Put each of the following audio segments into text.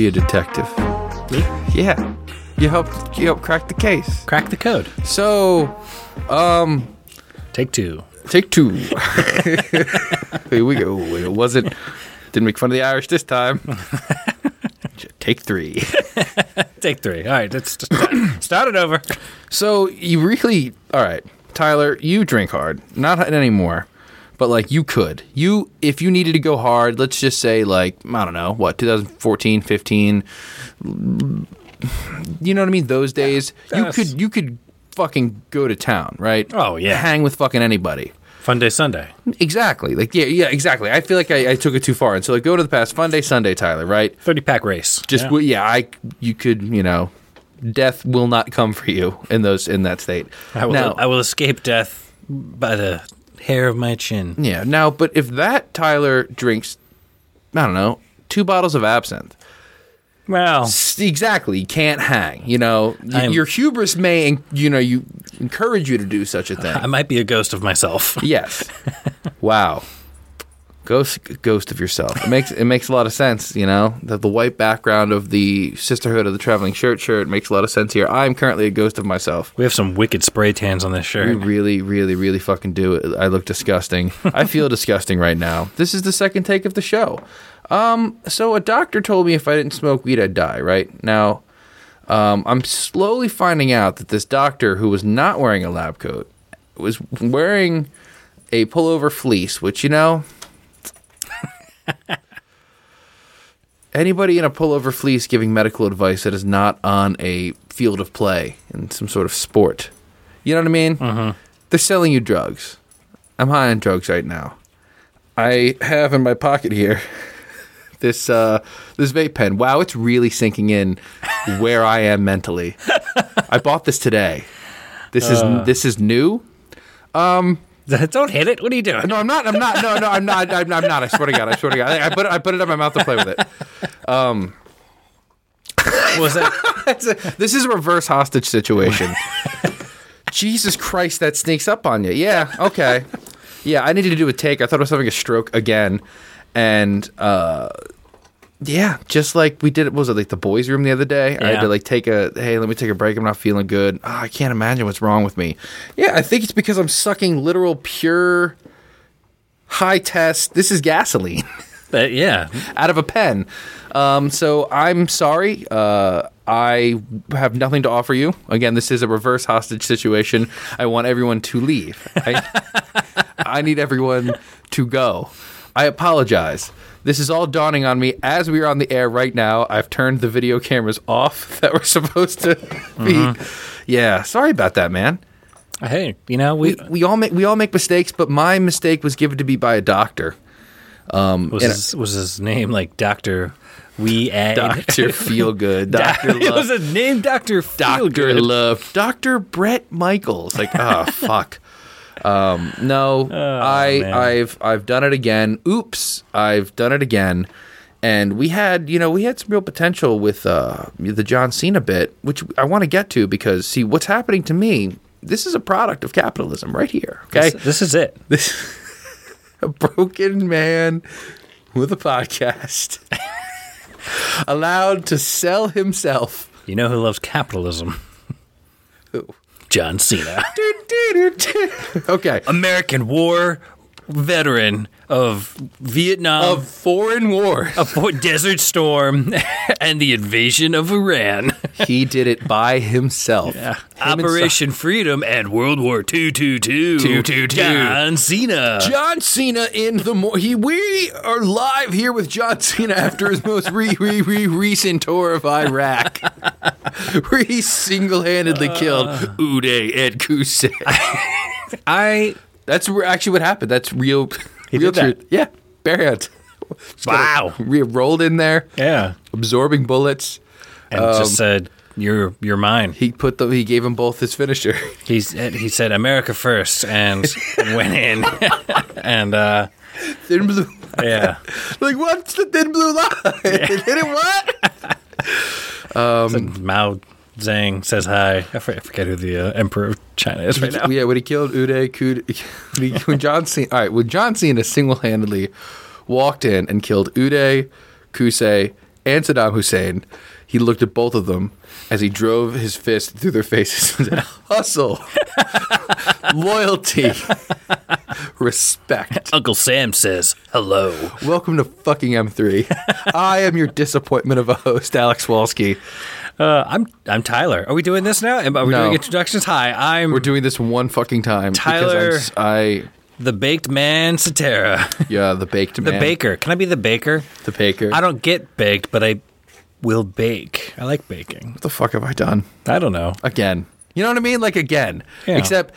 be a detective. Me? Yeah, you helped you helped crack the case. Crack the code. So, um, Take two. take two. Here we go. It wasn't. Didn't make fun of the Irish this time. Take three. Take three. All right, let's start, start it over. So you really, all right, Tyler, you drink hard, not anymore, but like you could, you if you needed to go hard, let's just say like I don't know what 2014, 15, you know what I mean? Those days, you could you could fucking go to town, right? Oh, yeah. hang with fucking anybody. Fun day Sunday. Exactly. Like yeah, yeah, exactly. I feel like I, I took it too far, and so like go to the past Fun Day Sunday, Tyler, right? Thirty pack race. Just Yeah. yeah. yeah, I you could you know, death will not come for you in those in that state. I will, now, I will escape death by the hair of my chin. yeah. Now, but if that Tyler drinks, I don't know, two bottles of absinthe, Well, s- exactly, you can't hang. You know, Y- I'm- your hubris may you know you encourage you to do such a thing. I might be a ghost of myself. Yes. wow. Ghost ghost of yourself. It makes it makes a lot of sense, you know. That the white background of the Sisterhood of the Traveling Shirt shirt makes a lot of sense here. I'm currently a ghost of myself. We have some wicked spray tans on this shirt. We really, really, really fucking do. I look disgusting. I feel disgusting right now. This is the second take of the show. Um, so a doctor told me if I didn't smoke weed, I'd die. Right now, um, I'm slowly finding out that this doctor who was not wearing a lab coat was wearing a pullover fleece, which you know. Anybody in a pullover fleece giving medical advice that is not on a field of play in some sort of sport, you know what I mean? Mm-hmm. They're selling you drugs. I'm high on drugs right now. I have in my pocket here this uh, this vape pen. Wow, it's really sinking in where I am mentally. I bought this today. This is this is new. Don't hit it. What are you doing? No, I'm not. I'm not. No, no, I'm not. I'm, I'm not. I swear to God. I swear to God. I, I put it. I put it in my mouth to play with it. Was that? This is a reverse hostage situation. Jesus Christ, that sneaks up on you. Yeah, okay. Yeah, I needed to do a take. I thought I was having a stroke again. And uh yeah, just like we did what was it like the boys' room the other day? I had to like take a hey, let me take a break. I'm not feeling good. Oh, I can't imagine what's wrong with me. Yeah, I think it's because I'm sucking literal pure high test. This is gasoline. Uh, yeah. out of a pen. Um, so I'm sorry. Uh, I have nothing to offer you. Again, this is a reverse hostage situation. I want everyone to leave. I, I need everyone to go. I apologize. This is all dawning on me as we are on the air right now. I've turned the video cameras off that were supposed to mm-hmm. be. Yeah, sorry about that, man. Hey, you know we We all make we all make mistakes, but my mistake was given to me by a doctor. Um, was and- his, was his name like Doctor We Add Doctor Feel Good. Doctor it was a name Doctor Doctor Love. Doctor Bret Michaels. Like, oh fuck. Um, no, I man. I've I've done it again. Oops, I've done it again. And we had, you know, we had some real potential with uh, the John Cena bit, which I want to get to because, see, what's happening to me. This is a product of capitalism right here. Okay, This, this is it. this a broken man with a podcast allowed to sell himself. You know who loves capitalism? Who? John Cena, okay. American war veteran of Vietnam, Of foreign wars. of Desert Storm, and the invasion of Iran. he did it by himself. Him and Operation Freedom and World War II, two, two, Two, two, two. John Cena. John Cena in the more he we are live here with John Cena after his most re, re, re, recent tour of Iraq, where he single handedly uh. killed Uday and Qusay. I That's actually what happened. That's real, real did that. truth. Yeah, bare hands. Just Wow. re- rolled in there, yeah, absorbing bullets. and just said you're you're mine. He put the he gave him both his finisher. He's he said America first and, and went in and uh, Thin blue. yeah. Like what's the thin blue line? Hit it what? Um, Mao Zedong says hi. I forget who the uh, emperor of China is right now. Yeah, when he killed Uday, Kud, when, John Cena, all right, when John Cena single handedly walked in and killed Uday, Qusay, and Saddam Hussein. He looked at both of them as he drove his fist through their faces and said, Hustle, loyalty, respect. Uncle Sam says hello. Welcome to fucking M3. I am your disappointment of a host, Alex Walski. Uh, I'm I'm Tyler. Are we doing this now? Am- Are we No. doing introductions? Hi, I'm We're doing this one fucking time. because I'm Tyler- the baked man Satara. yeah, the baked man. the man. baker. Can I be the baker? The baker. I don't get baked, but I will bake. I like baking. What the fuck have I done? I don't know. Again. You know what I mean? Like, again. Yeah. Except.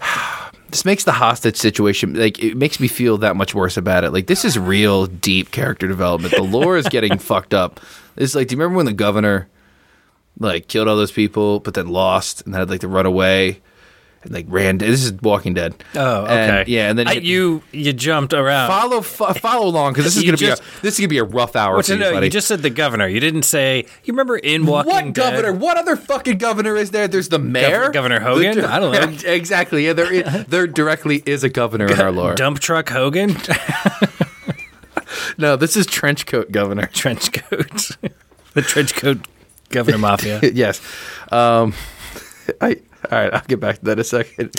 This makes the hostage situation like it makes me feel that much worse about it. Like this is real deep character development. The lore is getting fucked up. It's like, do you remember when the governor like killed all those people, but then lost and had like to run away and like ran? This is Walking Dead. Oh, And, okay. yeah, and then I, you you jumped around. follow fo- follow along because this is You gonna just- be a, this is gonna be a rough hour for you, no, buddy. you just said the governor. You didn't say. You remember in Walking Dead. what Dead? governor? What other fucking governor is there? There's the mayor, Governor Hogan? The- I don't know. exactly. Yeah, there is, there directly is a governor in our lore. Dump truck Hogan, No, this is trench coat governor. trench coat, the trench coat governor mafia. yes. Um, I all right. I'll get back to that in a second.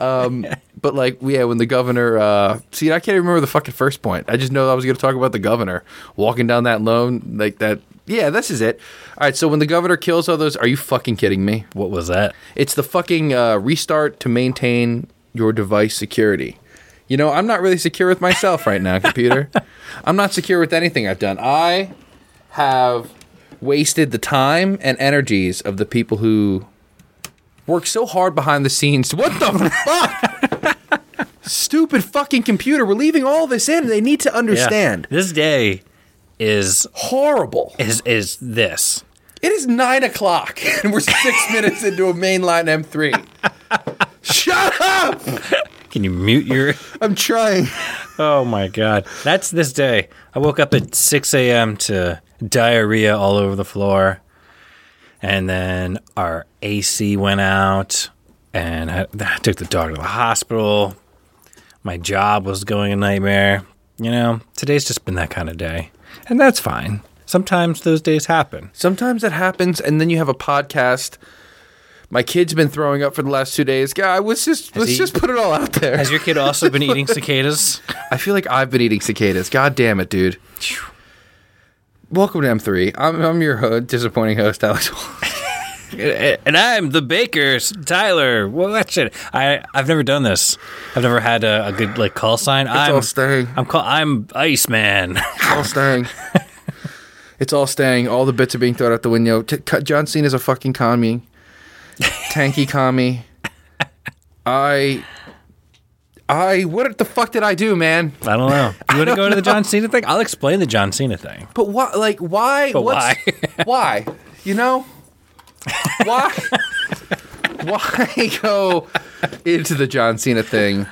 Um, but like, yeah, when the governor. Uh, see, I can't even remember the fucking first point. I just know I was going to talk about the governor walking down that loan, like that. Yeah, this is it. All right. So when the governor kills all those, are you fucking kidding me? What was that? It's the fucking uh, restart to maintain your device security. You know, I'm not really secure with myself right now, computer. I'm not secure with anything I've done. I have wasted the time and energies of the people who work so hard behind the scenes. What the fuck? Stupid fucking computer. We're leaving all this in. They need to Yeah. understand. This day is Horrible. is is this. It is nine o'clock, and we're six minutes into a mainline M3. Shut up! Can you mute your? I'm trying. Oh my god, that's this day. I woke up at six a.m. to diarrhea all over the floor, and then our AC went out, and I, I took the dog to the hospital. My job was going a nightmare. You know, today's just been that kind of day, and that's fine. Sometimes those days happen. Sometimes it happens, and then you have a podcast. My kid's been throwing up for the last two days. God, let's just let's he- just put it all out there. Has your kid also been eating cicadas? I feel like I've been eating cicadas. God damn it, dude. Welcome to M3. I'm, I'm your disappointing host, Alex. and I'm the baker, Tyler. Well, that shit. I I've never done this. I've never had a, a good like call sign. It's I'm all staying. I'm call, I'm Iceman. It's all staying. it's all staying. All the bits are being thrown out the window. T- John Cena's a fucking commie. Tankie commie. I. I. What the fuck did I do, man? I don't know. You want to go to the John Cena thing? I'll explain the John Cena thing. But why? Like, why? But why? why? You know? Why? why go into the John Cena thing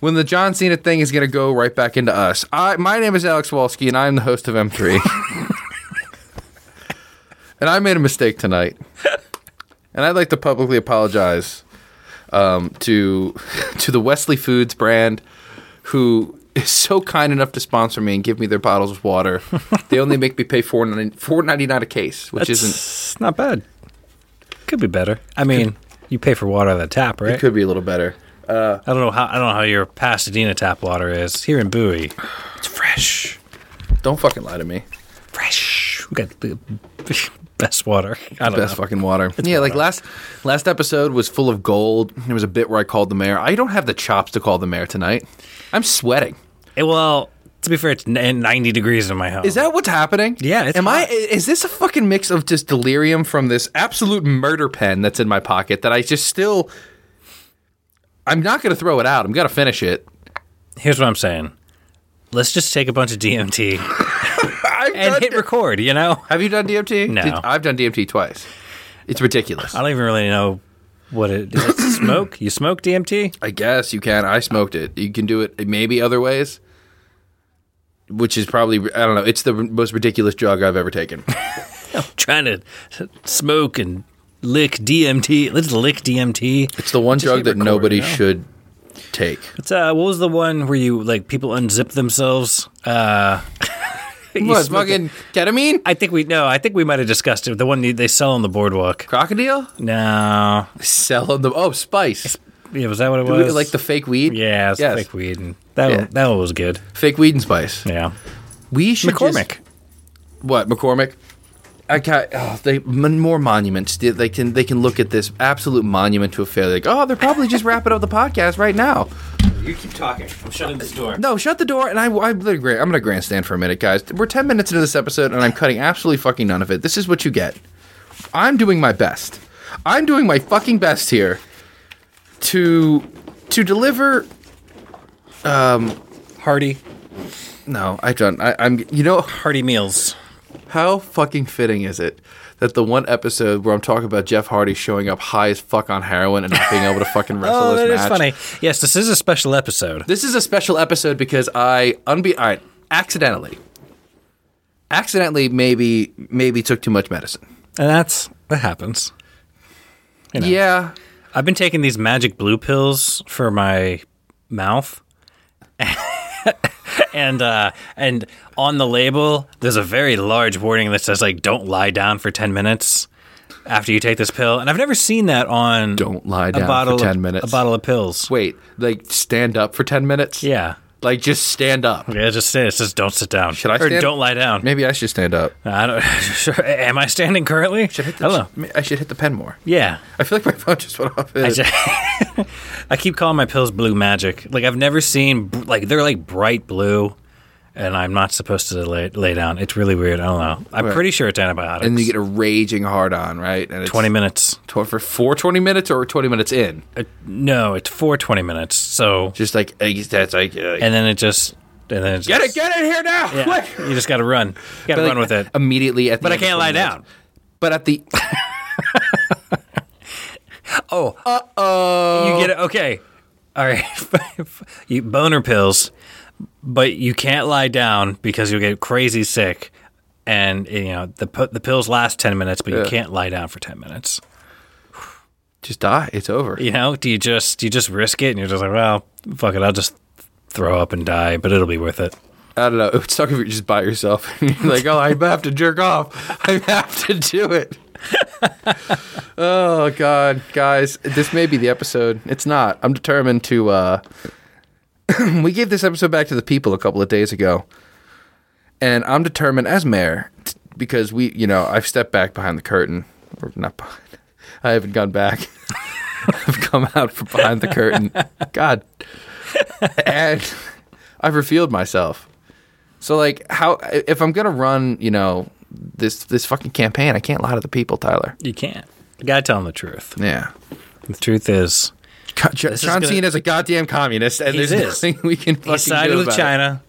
when the John Cena thing is going to go right back into us? I, my name is Alex Walski, and I'm the host of M3. and I made a mistake tonight, and I'd like to publicly apologize um, to to the Wesley Foods brand, who is so kind enough to sponsor me and give me their bottles of water. they only make me pay four ninety nine a case, which isn't not bad. Could be better. I mean, you pay for water out of the tap, right? it could be a little better. I don't know how I don't know how your Pasadena tap water is. Here in Bowie, it's fresh. Don't fucking lie to me. Fresh. We got the best water. I don't Best know. fucking water. yeah, like last last episode was full of gold. There was a bit where I called the mayor. I don't have the chops to call the mayor tonight. I'm sweating. Eh, well, to be fair, it's 90 degrees in my house. Is that what's happening? Yeah, it's Am I? Is this a fucking mix of just delirium from this absolute murder pen that's in my pocket that I just still? I'm not going to throw it out. I'm going to finish it. Here's what I'm saying. Let's just take a bunch of DMT I've and hit it. record, you know? Have you done DMT? No. Did- I've done DMT twice. It's ridiculous. I don't even really know what it is. It smoke? You smoke DMT? I guess you can. I smoked it. You can do it maybe other ways, which is probably I don't know. It's the most ridiculous drug I've ever taken. Trying to smoke and lick DMT. Let's lick DMT. It's the one drug that record, nobody you know? should take. It's, uh, what was the one where you, like, people unzip themselves? Uh, What fucking ketamine? I think we no. I think we might have discussed it. The one they sell on the boardwalk. Crocodile? No, Selling the oh spice. yeah, was that what it Do we- was? like the fake weed? yeah, it's Yes. fake weed. And that Yeah. one, that one was good. Fake weed and spice. Yeah, We should just- McCormick. what McCormick? I can't. Oh, they more monuments. They, they can they can look at this absolute monument to a failure. Like, oh, they're probably just wrapping up the podcast right now. You keep talking. I'm shutting this door. No, shut the door. And I, I literally, gra- I'm going to grandstand for a minute, guys. We're 10 minutes into this episode, and I'm cutting absolutely fucking none of it. This is what you get. I'm doing my best. I'm doing my fucking best here to to deliver. Um, hearty, No, I don't. I, I'm. You know hearty meals. how fucking fitting is it that the one episode where I'm talking about Jeff Hardy showing up high as fuck on heroin and not being able to fucking wrestle Oh, this that is match. funny. Yes, this is a special episode. This is a special episode because I unbe right, accidentally, accidentally maybe maybe took too much medicine. And that's that happens. You know. Yeah, I've been taking these magic blue pills for my mouth. and uh and on the label there's a very large warning that says like don't lie down for 10 minutes after you take this pill. And I've never seen that on Don't lie down a for bottle 10 of, minutes. A bottle of pills. wait, like stand up for ten minutes? Yeah. Like just stand up. Yeah, just it says don't sit down. Should I or stand- don't lie down. Maybe I should stand up. I don't sure. Am I standing currently? Should I hit the, know. I should hit the pen more. Yeah. I feel like my phone just went off. I, just, I keep calling my pills blue magic. Like I've never seen br- like they're like bright blue, and I'm not supposed to lay, lay down. It's really weird. I don't know. I'm Right. pretty sure it's antibiotics. and you get a raging hard on, right? And it's twenty minutes. tw- for four 20 minutes or 20 minutes in. Uh, no, it's for twenty minutes. So Just like uh, that's like uh, and then it just and then get it, get it here now. Yeah, you just got to run. You got to run like, with it. immediately. At the But I can't lie 20 minutes. down. But at the Oh, uh oh, you get it. Okay, all right. you boner pills, but you can't lie down because you'll get crazy sick. And you know the the pills last ten minutes, but you can't lie down for ten minutes. just die. It's over. You know, do you just do you just risk it and you're just like, well, fuck it, I'll just throw up and die, but it'll be worth it. I don't know. It would suck if you're just by yourself. you're like, oh, I have to jerk off. I have to do it. oh God, guys, this may be the episode. It's not. I'm determined to. uh We gave this episode back to the people a couple of days ago, and I'm determined as mayor t- because we, you know, I've stepped back behind the curtain, or not behind. I haven't gone back. I've come out from behind the curtain. God, and I've revealed myself. So like how if I'm gonna run, you know, this this fucking campaign, I can't lie to the people, Tyler. You can't. You gotta tell them the truth. Yeah. The truth is, John Cena is a goddamn communist, and He there's is. nothing we can fucking he sided do with about it. China.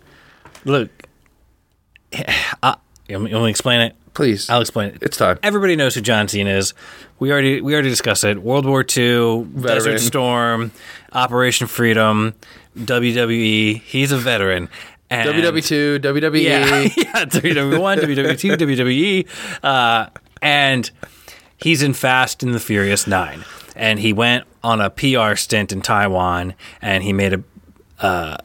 Look, uh, you want me you want me to explain it? Please, I'll explain it. it's time. Everybody knows who John Cena is. We already we already discussed it. World War II, Veteran. Desert Storm, Operation Freedom, WWE. He's a veteran. And WW two, WWE. Yeah, yeah, WWE one, WWE two, WWE, uh, and he's in Fast and the Furious Nine. And he went on a PR stint in Taiwan, and he made a uh,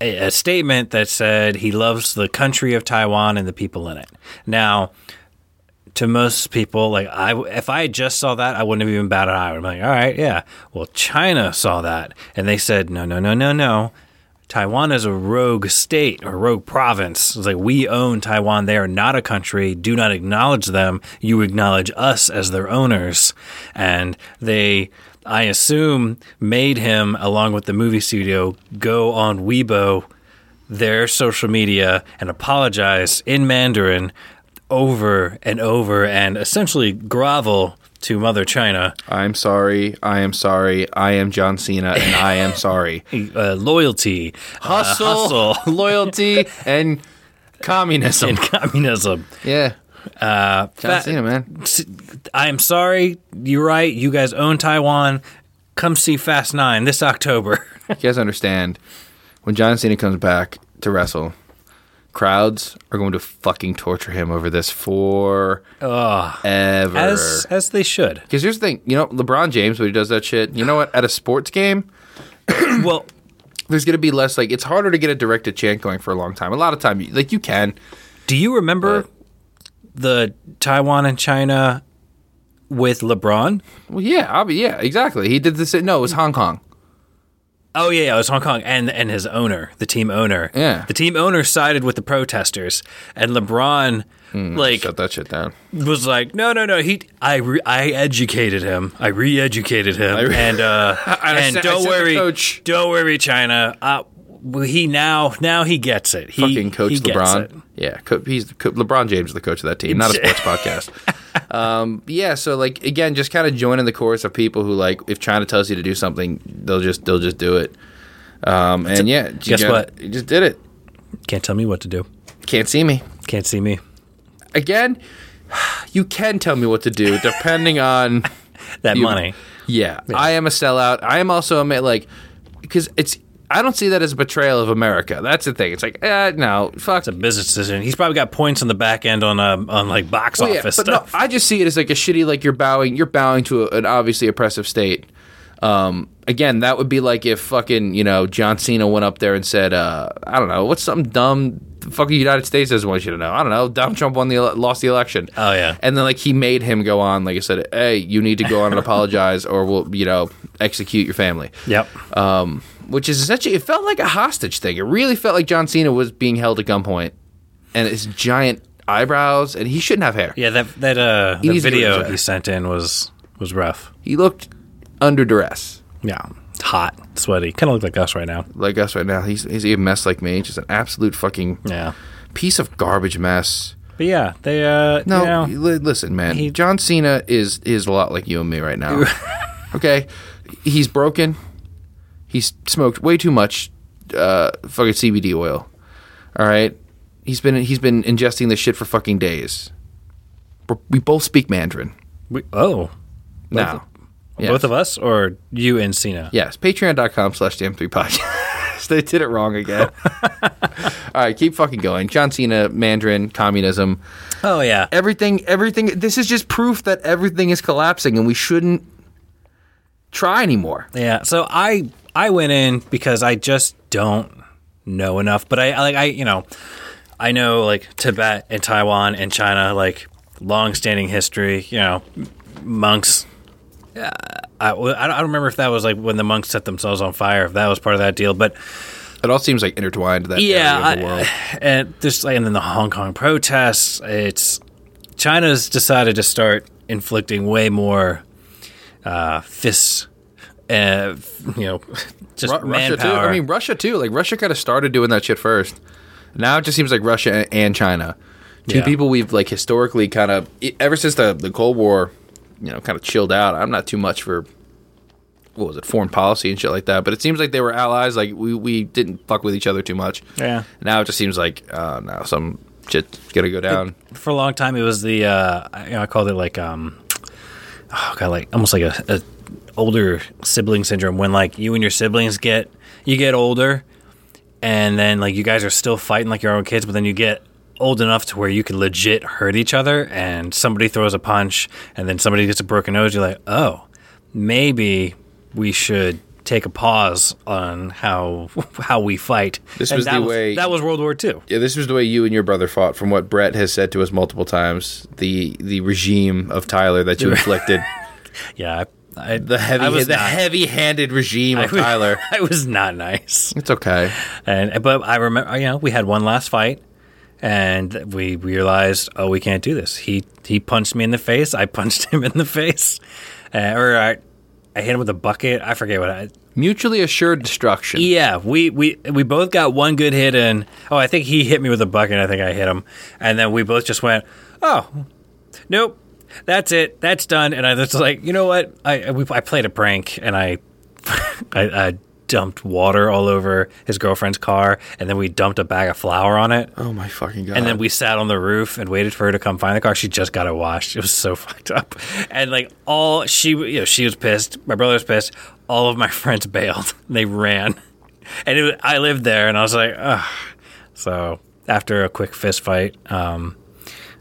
a, a statement that said he loves the country of Taiwan and the people in it. Now, to most people, like I, if I just saw that, I wouldn't have even batted an eye. I'm like, all right, yeah. Well, China saw that, and they said, no, no, no, no, no. Taiwan is a rogue state or rogue province. It's like we own Taiwan. They are not a country. Do not acknowledge them. You acknowledge us as their owners. And they, I assume, made him, along with the movie studio, go on Weibo, their social media, and apologize in Mandarin over and over and essentially grovel to Mother China. I'm sorry. I am sorry. I am John Cena, and I am sorry. Uh, loyalty, uh, Hustle, hustle, loyalty, and communism. and communism. yeah, Uh, John Cena, man. I am sorry. You're right. You guys own Taiwan. Come see Fast Nine this October. You guys understand when John Cena comes back to wrestle, crowds are going to fucking torture him over this forever. as as they should. Because here's the thing, you know, LeBron James when he does that shit. You know what? At a sports game, well, there's going to be less like it's harder to get a directed chant going for a long time. A lot of time, like you can, Do you remember the Taiwan and China with LeBron? Well, yeah, obvi- yeah, exactly. He did this. No, it was Hong Kong. Oh yeah, it was Hong Kong and and his owner, the team owner. Yeah. the team owner sided with the protesters, and LeBron like Shut that shit down. was like, no, no, no. He, I, re, I educated him. I re-educated him, re- and uh, I and I don't worry, coach. don't worry, China. Uh, he now, now he gets it. He, Fucking coach LeBron. Yeah, he's the LeBron James is the coach of that team, not a sports podcast. Um, yeah, so like again, just kind of joining the chorus of people who like if China tells you to do something, they'll just they'll just do it. Um, and yeah, Guess got- what? You just did it. Can't tell me what to do. Can't see me Can't see me. again. You can tell me what to do depending on That You- money. Yeah, I am a sellout. I am also a like because it's. I don't see that as a betrayal of America. That's the thing. It's like, eh, no, fuck. It's a business decision. He's probably got points on the back end on um, on like box Well, yeah, office but stuff. no, I just see it as like a shitty, like you're bowing, you're bowing to a, an obviously oppressive state. Um, again, that would be like if fucking you know John Cena went up there and said, uh, I don't know, what's something dumb. The fucking United States doesn't want you to know. I don't know. Donald Trump won the lost the election. Oh, yeah. and then like he made him go on. Like I said, hey, you need to go on and apologize, or we'll you know execute your family. yep. Um, which is essentially it felt like a hostage thing. It really felt like John Cena was being held at gunpoint, and his giant eyebrows, and he shouldn't have hair. yeah, that that uh, the needs to get video he sent in was was rough. He looked under duress, Yeah, hot, sweaty. Kind of looked like us right now. like us right now. He's he's a mess like me, just an absolute fucking Yeah. piece of garbage mess. But yeah, they uh No, you know, li- listen, man. he- John Cena is is a lot like you and me right now. okay, he's broken. He's smoked way too much uh, fucking CBD oil. All right, he's been he's been ingesting this shit for fucking days. We're- We both speak Mandarin we, oh, now. Yes. both of us or you and Cena. Yes, patreon.com slash DM3 podcast. they did it wrong again. All right, keep fucking going. John Cena, Mandarin, communism. Oh yeah. everything everything this is just proof that everything is collapsing and we shouldn't try anymore Yeah. So I I went in because I just don't know enough. But I I- like I you know I know like Tibet and Taiwan and China like long-standing history. You know monks. Uh, I, I don't remember if that was like when the monks set themselves on fire. If that was part of that deal, but it all seems like intertwined that yeah, the I- and just like and then the Hong Kong protests. It's China's decided to start inflicting way more uh, fists. Uh, you know, just Ru- russia too? I mean russia too. Like russia kind of started doing that shit first. Now it just seems like russia and china. Two Yeah. people we've like historically kind of ever since the, the cold war you know kind of chilled out. I'm not too much for what was it foreign policy and shit like that but it seems like they were allies. Like we, we didn't fuck with each other too much. Yeah. now it just seems like uh now some shit's gonna go down. for a long time it was the uh, I, you know, I called it like um oh god like almost like a, a older sibling syndrome when like you and your siblings get you get older and then like you guys are still fighting like your own kids but then you get old enough to where you can legit hurt each other and somebody throws a punch and then somebody gets a broken nose you're like oh maybe we should take a pause on how how we fight. This And was that the way- that was world war ii Yeah, this was the way you and your brother fought. From what Brett has said to us multiple times, the the regime of Tyler that you inflicted, yeah I, I, the heavy I the not- heavy-handed regime of Tyler. I was not nice. It's okay. And but I remember, you know, we had one last fight, and we realized, oh, we can't do this. He he punched me in the face. I punched him in the face, uh, or I, I hit him with a bucket. I forget what I. Mutually assured destruction. Yeah, we, we we both got one good hit in. Oh, I think he hit me with a bucket. I think I hit him, and then we both just went, oh, nope. That's it. That's done. And I was like, you know what? I we, I played a prank, and I, I I dumped water all over his girlfriend's car, and then we dumped a bag of flour on it. Oh my fucking god. And then we sat on the roof and waited for her to come find the car. She just got it washed. It was so fucked up. And like all she, you know, she was pissed. My brother was pissed. All of my friends bailed. They ran, and it I lived there, and I was like, ugh. So after a quick fist fight, um,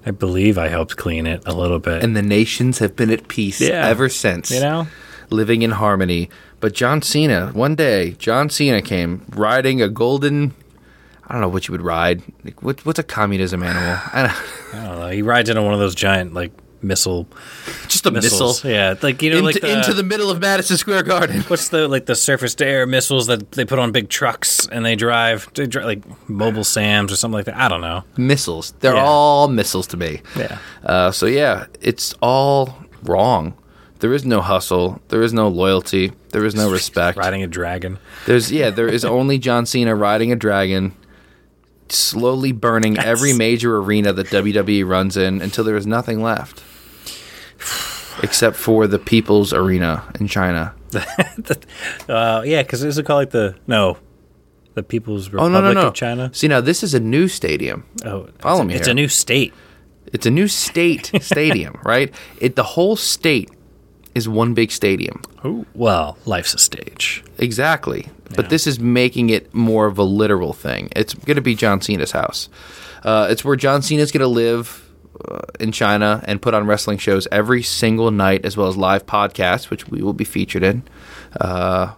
I believe I helped clean it a little bit. and the nations have been at peace Yeah. ever since. you know, living in harmony. But John Cena, one day, John Cena came riding a golden. I don't know what you would ride. Like, what, what's a communism animal? I don't, I don't know. He rides into one of those giant like missile just a missiles. missile Yeah, like you know, into, like the, into the middle of Madison Square Garden. what's the like the surface to air missiles that they put on big trucks and they drive, they drive like mobile Sams or something like that. I don't know. missiles. They're Yeah. all missiles to me. Yeah. Uh, so yeah, it's all wrong. There is no hustle. There is no loyalty. There is no respect. Riding a dragon. There's yeah, there is only John Cena riding a dragon, slowly burning every major arena that WWE runs in until there is nothing left, except for the People's Arena in China. Uh, yeah, because is it called like the no, the People's Oh Republic no no no! of China? See now, this is a new stadium. Oh, Follow it's, me It's here. a new state. It's a new state stadium, right? It the whole state is one big stadium. Well, life's a stage. Exactly. But this is making it more of a literal thing. It's going to be John Cena's house. Uh, it's where John Cena's going to live in China and put on wrestling shows every single night, as well as live podcasts, which we will be featured in. Uh,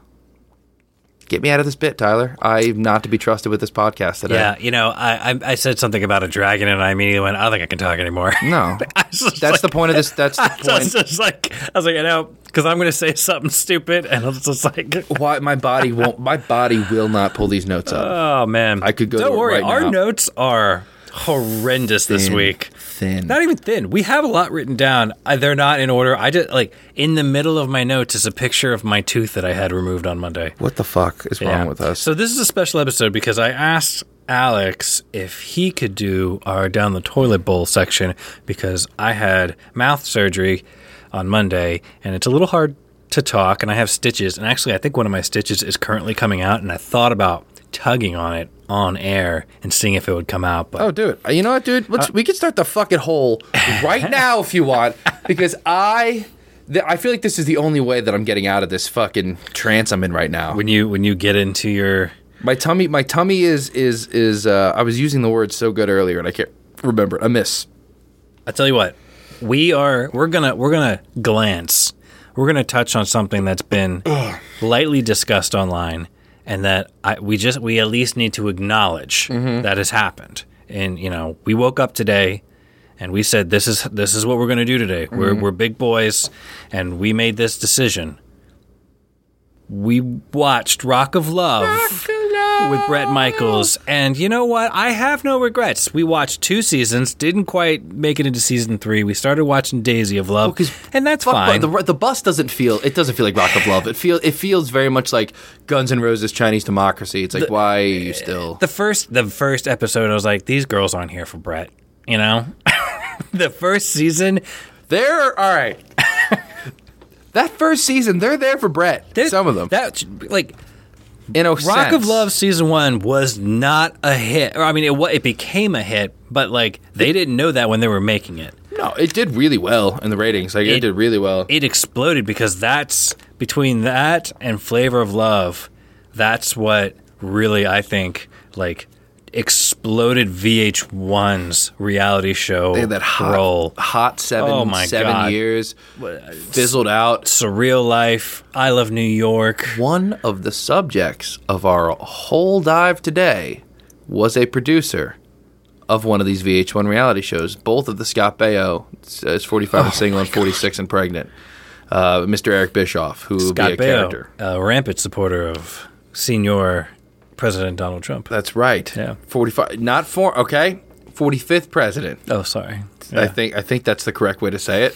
get me out of this bit, Tyler. I'm not to be trusted with this podcast today. Yeah, you know, I, I I said something about a dragon, and I immediately went, I don't think I can talk anymore. No. I was just That's like- the point of this. That's the I was point. just like, I was like, you know, because I'm going to say something stupid, and I was just like, Why my body won't? My body will not pull these notes up. oh man, I could go Don't worry, right our now. notes are horrendous this week. Thin. Not even thin. We have a lot written down. I, they're not in order. I just like in the middle of my notes is a picture of my tooth that I had removed on Monday. What the fuck is wrong with us? So this is a special episode because I asked Alex if he could do our down the toilet bowl section because I had mouth surgery on Monday and it's a little hard to talk and I have stitches and actually I think one of my stitches is currently coming out and I thought about tugging on it on air and seeing if it would come out but Oh, do it. You know what, dude? Let's we can start the fucking hole right now if you want, because I, th- I feel like this is the only way that I'm getting out of this fucking trance I'm in right now. when you when you get into your My tummy, my tummy is is is. Uh, I was using the word so good earlier, and I can't remember. it. I miss. I tell you what, we are we're gonna we're gonna glance. We're gonna touch on something that's been lightly discussed online, and that I, we just we at least need to acknowledge mm-hmm. that has happened. And you know, we woke up today, and we said this is this is what we're gonna do today. We're mm-hmm. we're big boys, and we made this decision. We watched Rock of Love with Bret Michaels. And you know what? I have no regrets. We watched two seasons, didn't quite make it into season three. We started watching Daisy of Love, oh, 'cause and that's Fuck, fine. but the the bus doesn't feel. It doesn't feel like Rock of Love. It feel it feels very much like Guns N' Roses Chinese Democracy. It's like why are you still? the first the first episode, I was like, these girls aren't here for Bret. You know, the first season, They're all right. that first season, they're there for Bret. there- Some of them, that like in a Rock sense. of Love season one was not a hit. Or I mean, it it became a hit, but like they didn't know that when they were making it. No, it did really well in the ratings. Like it, It- did really well. it exploded because that's between that and Flavor of Love. That's what really I think like exploded VH1's reality show They had that hot, role. hot seven, Oh my seven God. years, fizzled out. Surreal Life, I Love New York. One of the subjects of our whole dive today was a producer of one of these VH1 reality shows. Both of the Scott Baio, is 45 Oh and single and 46 and pregnant. Uh, Mr. Eric Bischoff, who will Scott be a Baio, character. a rampant supporter of Senior President Donald Trump. That's right. Yeah. 45, not four, okay? 45th president. Oh, sorry. I think I think that's the correct way to say it.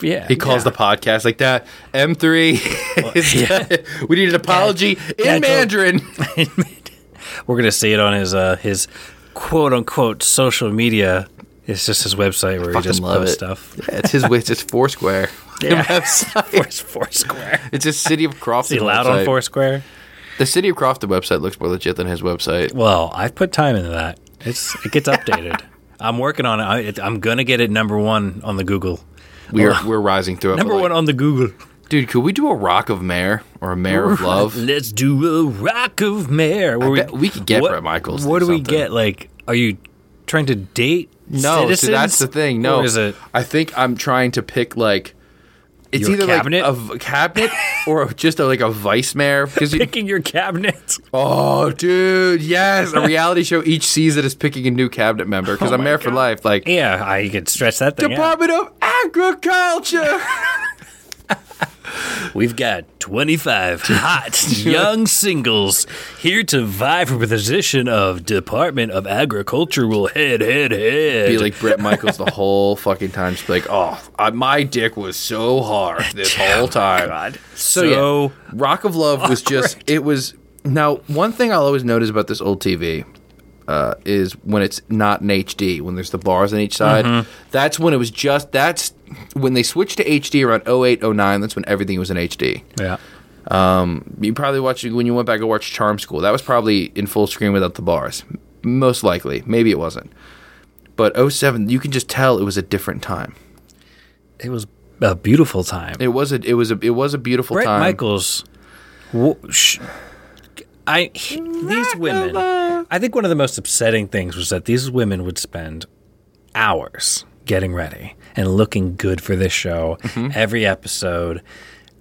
Yeah, He calls yeah. the podcast like that. M3. is- yeah. we need an apology Yeah, in Mandarin. We're gonna see it on his uh, his quote unquote social media. It's just his website where he just posts it. stuff. Yeah, it's his it's Foursquare. Yeah. Foursquare? It's just City of Crofton. Is he loud on. Foursquare? The City of Crofton website looks more legit than his website. Well, I've put time into that. It's it gets updated. I'm working on it. I, it. I'm gonna get it number one on the Google. We're we're rising through it. Number one on the Google. dude. Could we do a Rock of Mayor or a Mayor of Love? Let's do a rock of mare. Where bet we could get Bret Michaels to What do do we get? Like, are you trying to date? No, so that's the thing. No, Or is it? I think I'm trying to pick like It's either cabinet? like a cabinet or just a, like a vice mayor because you, Picking your cabinet. oh dude yes a reality show each season is picking a new cabinet member because Oh I'm mayor for life like Yeah, I could stretch that thing out. Department of Agriculture. We've got 25 hot young singles here to vie for the position of Department of Agricultural head, head, head. be like Bret Michaels the whole fucking time. Just be like, oh, I, my dick was so hard this whole oh, time. God. So, So, yeah, Rock of Love was just it was. Now, one thing I'll always notice about this old TV uh, is when it's not in HD, when there's the bars on each side. Mm-hmm. That's when it was just. That's when they switched to HD around 08, 09. That's when everything was in HD. yeah. You probably watched it when you went back and watched Charm School. That was probably in full screen without the bars. Most likely. Maybe it wasn't. But 07, you can just tell it was a different time. It was a beautiful time. It was a it was a it was a beautiful Bret time. Michaels, I these women. I think one of the most upsetting things was that these women would spend hours getting ready and looking good for this show Mm-hmm. every episode.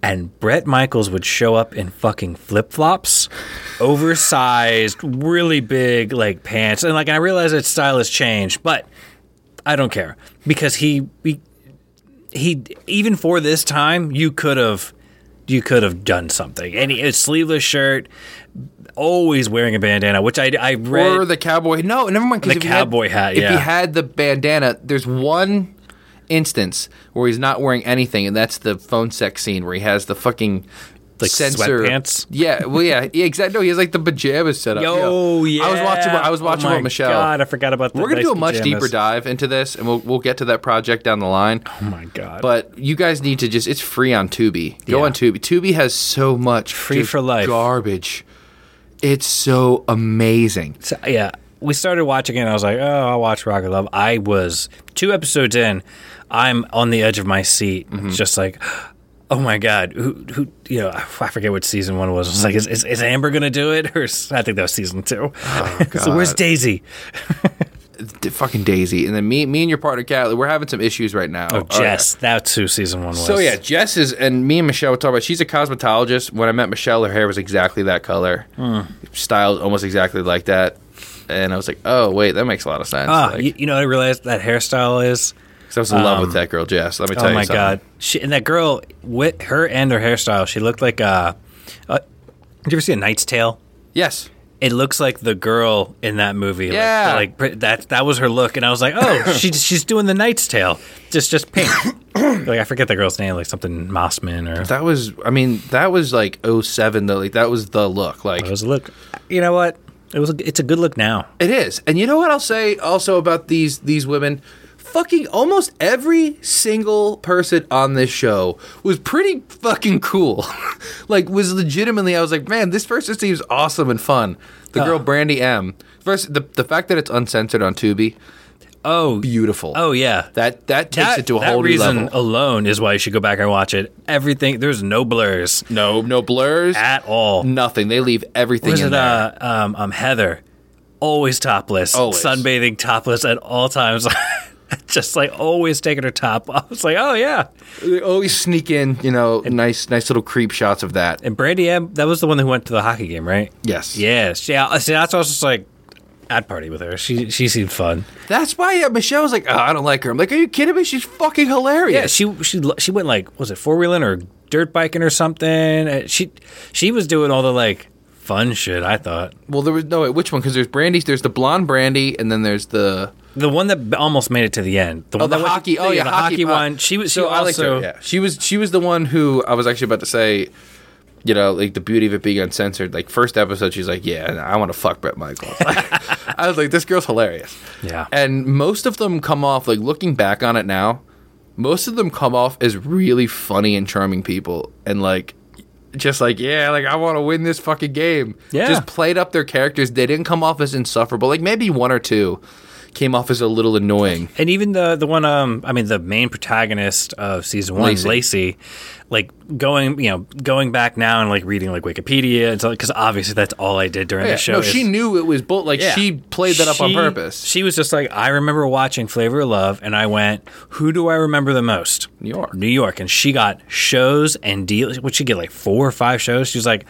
And Bret Michaels would show up in fucking flip flops, oversized, really big like pants, and like I realize that style has changed, but I don't care because he he, he even for this time you could have you could have done something. He, a sleeveless shirt, always wearing a bandana, which I I read. or the cowboy. No, never mind. The he had- cowboy hat, If he had the bandana, there's one instance where he's not wearing anything, and that's the phone sex scene where he has the fucking Like sensor sweatpants? Yeah, well, yeah, yeah, exactly. No, he has like the pajamas set up. Yo, yeah. I was watching. I was watching oh with Michelle. God, I forgot about that. We're gonna nice do a much pajamas. deeper dive into this, and we'll we'll get to that project down the line. Oh my god! But you guys need to just it's free on Tubi. Go Yeah. on Tubi. Tubi has so much Free for life. garbage. It's so amazing. So, yeah, we started watching it. and I was like, oh, I'll watch Rock of Love. I was two episodes in. I'm on the edge of my seat, Mm-hmm. just like. Oh my God! Who, who, you know, I forget what season one was. I was like, is, is, is Amber gonna do it, or is, I think that was season two. so where's Daisy? D- fucking Daisy, and then me, me and your partner Cat, we're having some issues right now. Oh, Jess. That's who season one was. So yeah, Jess is, and me and Michelle were talking about. She's a cosmetologist. When I met Michelle, her hair was exactly that color, Hmm. styled almost exactly like that. And I was like, oh wait, that makes a lot of sense. Ah, like, you, you know what I realized that hairstyle is? 'Cause I was in love with that girl, Jess. Let me tell Oh you Oh my something. god! She, and that girl with her and her hairstyle, she looked like uh, uh Did you ever see a Knight's Tale? Yes, It looks like the girl in that movie. Yeah. like, pr- that. That was her look, and I was like, oh, she's she's doing the Knight's Tale, just just pink. like I forget the girl's name, like something Mossman or that was. I mean, that was like 07 though. Like that was the look. Like it was a look. You know what? It was. A, it's a good look now. It is. And you know what I'll say also about these these women? Fucking almost every single person on this show was pretty fucking cool. like was legitimately I was like, "Man, this person seems awesome and fun." The girl Brandy M. First the the fact that it's uncensored on Tubi, Oh, beautiful. oh yeah. That that takes that, it to a whole new reason level. alone is why you should go back and watch it. Everything there's no blurs No, no blurs, at all. nothing. They leave everything in it there. uh, um, um, Heather? Always topless, Always. sunbathing topless at all times. Just like always taking her top. off. It's like, oh yeah. They always sneak in, you know, nice nice little creep shots of that. And Brandy M, that was the one who went to the hockey game, right? Yes. Yes. Yeah. See, that's why I was just like, I'd party with her. She she seemed fun. That's why uh, Michelle was like, oh, I don't like her. I'm like, are you kidding me? She's fucking hilarious. Yeah. She she she went like, was it four wheeling or dirt biking or something? Uh, She she was doing all the like fun shit. I thought Well, there was no wait, which one? Because there's Brandy, there's the blonde Brandy, and then there's the the one that almost made it to the end. The oh one the that hockey. to- oh yeah, the hockey, uh, one. She was. She so also. her. Yeah, she was she was the one who I was actually about to say. You know, like the beauty of it being uncensored. Like first episode, she's like, "Yeah, I want to fuck Bret Michaels." I was like, "This girl's hilarious." Yeah. and most of them come off like looking back on it now. Most of them come off as really funny and charming people, and like just like yeah, like I want to win this fucking game. Yeah. just played up their characters. They didn't come off as insufferable. Like maybe one or two. Came off as a little annoying. And even the the one, um, I mean, the main protagonist of season one, Lacey. Lacey, like going, you know, going back now and like reading like Wikipedia, and because obviously that's all I did during Yeah, the show. no, is- she knew it was bull. Like Yeah. she played that up on purpose. She was just like, I remember watching Flavor of Love, and I went, "Who do I remember the most?" New York. New York, and she got shows and deals. Would she get like four or five shows? She's like,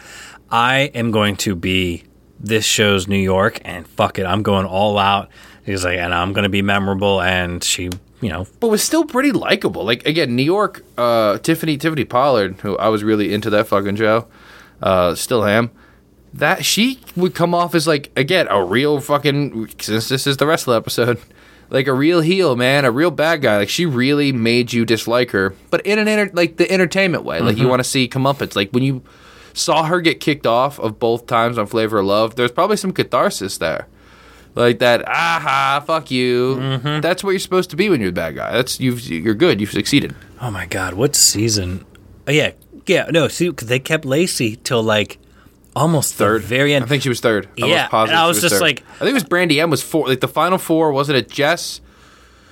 I am going to be this show's New York, and fuck it, I'm going all out. She's like, and I'm going to be memorable, and she, you know, but was still pretty likable. Like again, New York, uh, Tiffany Tiffany Pollard, who I was really into that fucking show, uh, still am. That she would come off as like again a real fucking since this is the rest of the episode, like a real heel man, a real bad guy. Like she really made you dislike her, but in an enter- like the entertainment way. Like you want to see comeuppance. Like when you saw her get kicked off of both times on Flavor of Love, there's probably some catharsis there. Like that, aha, fuck you. That's what you're supposed to be when you're the bad guy. That's you've you're good. You've succeeded. oh my god, what season? Oh, yeah, yeah, no, see, they kept Lacey till like almost Third, very end. I think she was third. I Yeah, and I she was just third. like- I think it was Brandy M was four. Like the final four, wasn't it? Jess,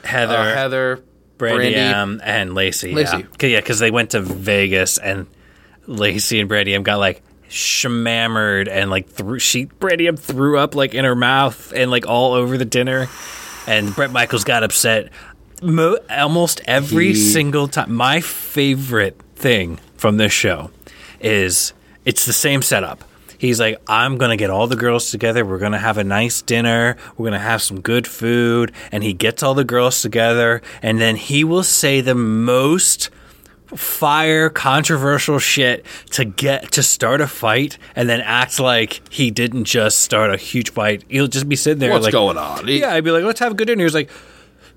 Heather, uh, Heather, Brandy, Brandy. M, and Lacey. Lacey. Yeah, because they went to Vegas and Lacey and Brandy M got like shammered and like threw she Brandy M threw up like in her mouth and like all over the dinner, and Bret Michaels got upset. Mo- almost every He- single time. My favorite thing from this show is it's the same setup. He's like, I'm gonna get all the girls together. We're gonna have a nice dinner. We're gonna have some good food. And he gets all the girls together, and then he will say the most fire controversial shit to get to start a fight and then act like he didn't just start a huge fight. He'll just be sitting there What's like going on? Yeah, I'd be like, let's have a good dinner. He's like,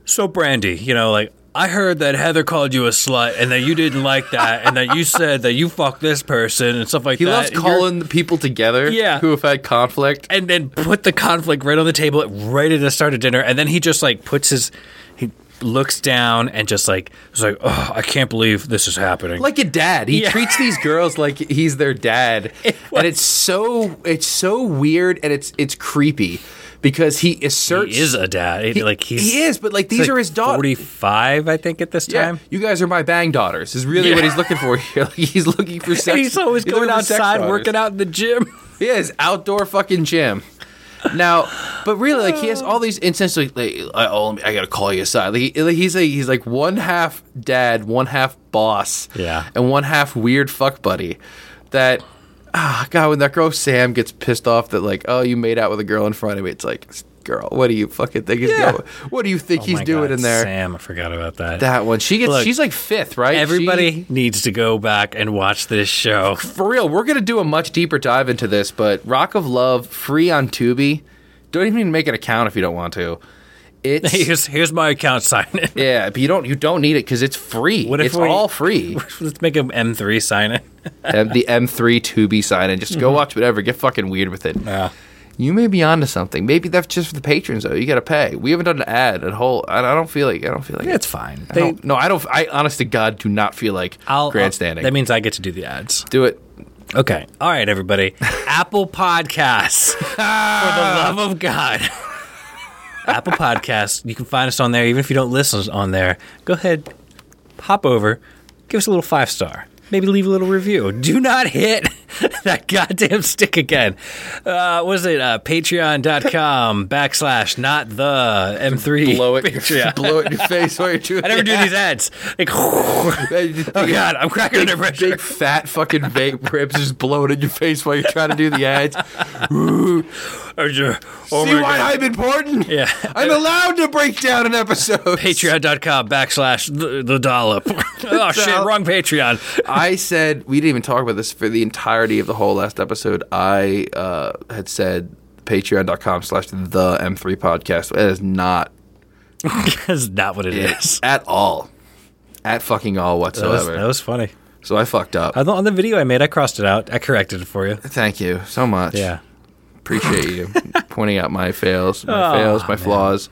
so Brandy, you know, like I heard that Heather called you a slut and that you didn't like that and that you said that you fucked this person and stuff like He that. He loves calling the people together. Yeah. who have had conflict. and then put the conflict right on the table right at the start of dinner and then he just like puts his he looks down and just like is like oh i can't believe this is happening like a dad. He Yeah. treats these girls like he's their dad, and it's so it's so weird and it's it's creepy because he asserts he is a dad He- like he's he is, but like he's these like are his daughters. 45 i think at this Yeah, time you guys are my bang daughters. Is really Yeah. what he's looking for here. Like he's looking for sex. and he's always he's going looking for sex outside working out in the gym Yeah, his outdoor fucking gym. Now, but really, like he has all these instances. Like, like I, oh, I gotta call you aside. Like, he, like, he's like he's like one half dad, one half boss, Yeah. and one half weird fuck buddy. That ah, God, when that girl Sam gets pissed off that like, oh, you made out with a girl in front of me. It's like, girl, what do you fucking think he's Yeah. going? What do you think Oh he's doing God, in there? sam i forgot about that That one, she gets. Look, she's like fifth, right? She- everybody needs to go back and watch this show for real, we're gonna do a much deeper dive into this, but Rock of Love free on Tubi. Don't even make an account if you don't want to. It's here's here's my account sign in yeah, but you don't you don't need it because it's free. What if it's we- all free. let's make an m3 sign in and the M3 Tubi sign in. Just go mm-hmm. watch whatever. Get fucking weird with it. yeah You may be onto something. Maybe that's just for the patrons though. You got to pay. We haven't done an ad at whole. I, don't feel like I don't feel like it's fine I don't, no, I don't. I honest to God do not feel like I'll, grandstanding. I'll- that means I get to do the ads. do it. Okay. All right, everybody. Apple Podcasts. For the love of God. Apple Podcasts. You can find us on there, even if you don't listen on there. Go ahead, hop over, give us a little five star. Maybe leave a little review. Do not hit that goddamn stick again. Uh, what is it? Uh, Patreon.com backslash not the M3. Blow it. Patreon. blow it in your face while you're doing. I never do these ads. Like, oh God, I'm cracking under pressure. Big fat fucking vape rips just blow it in your face while you're trying to do the ads. Oh. See why God. I'm important? Yeah. I'm allowed to break down an episode. Patreon.com backslash the, the dollop. oh shit, wrong Patreon. I said we didn't even talk about this for the entirety of the whole last episode. I uh, had said patreon.com slash the M3 podcast. That is not That's not what it is. at all. At fucking all That was, whatsoever. that was funny. so I fucked up. On the, on the video I made, I crossed it out. I corrected it for you. Thank you so much. Yeah. Appreciate you pointing out my fails, my Aw, fails, my man. flaws.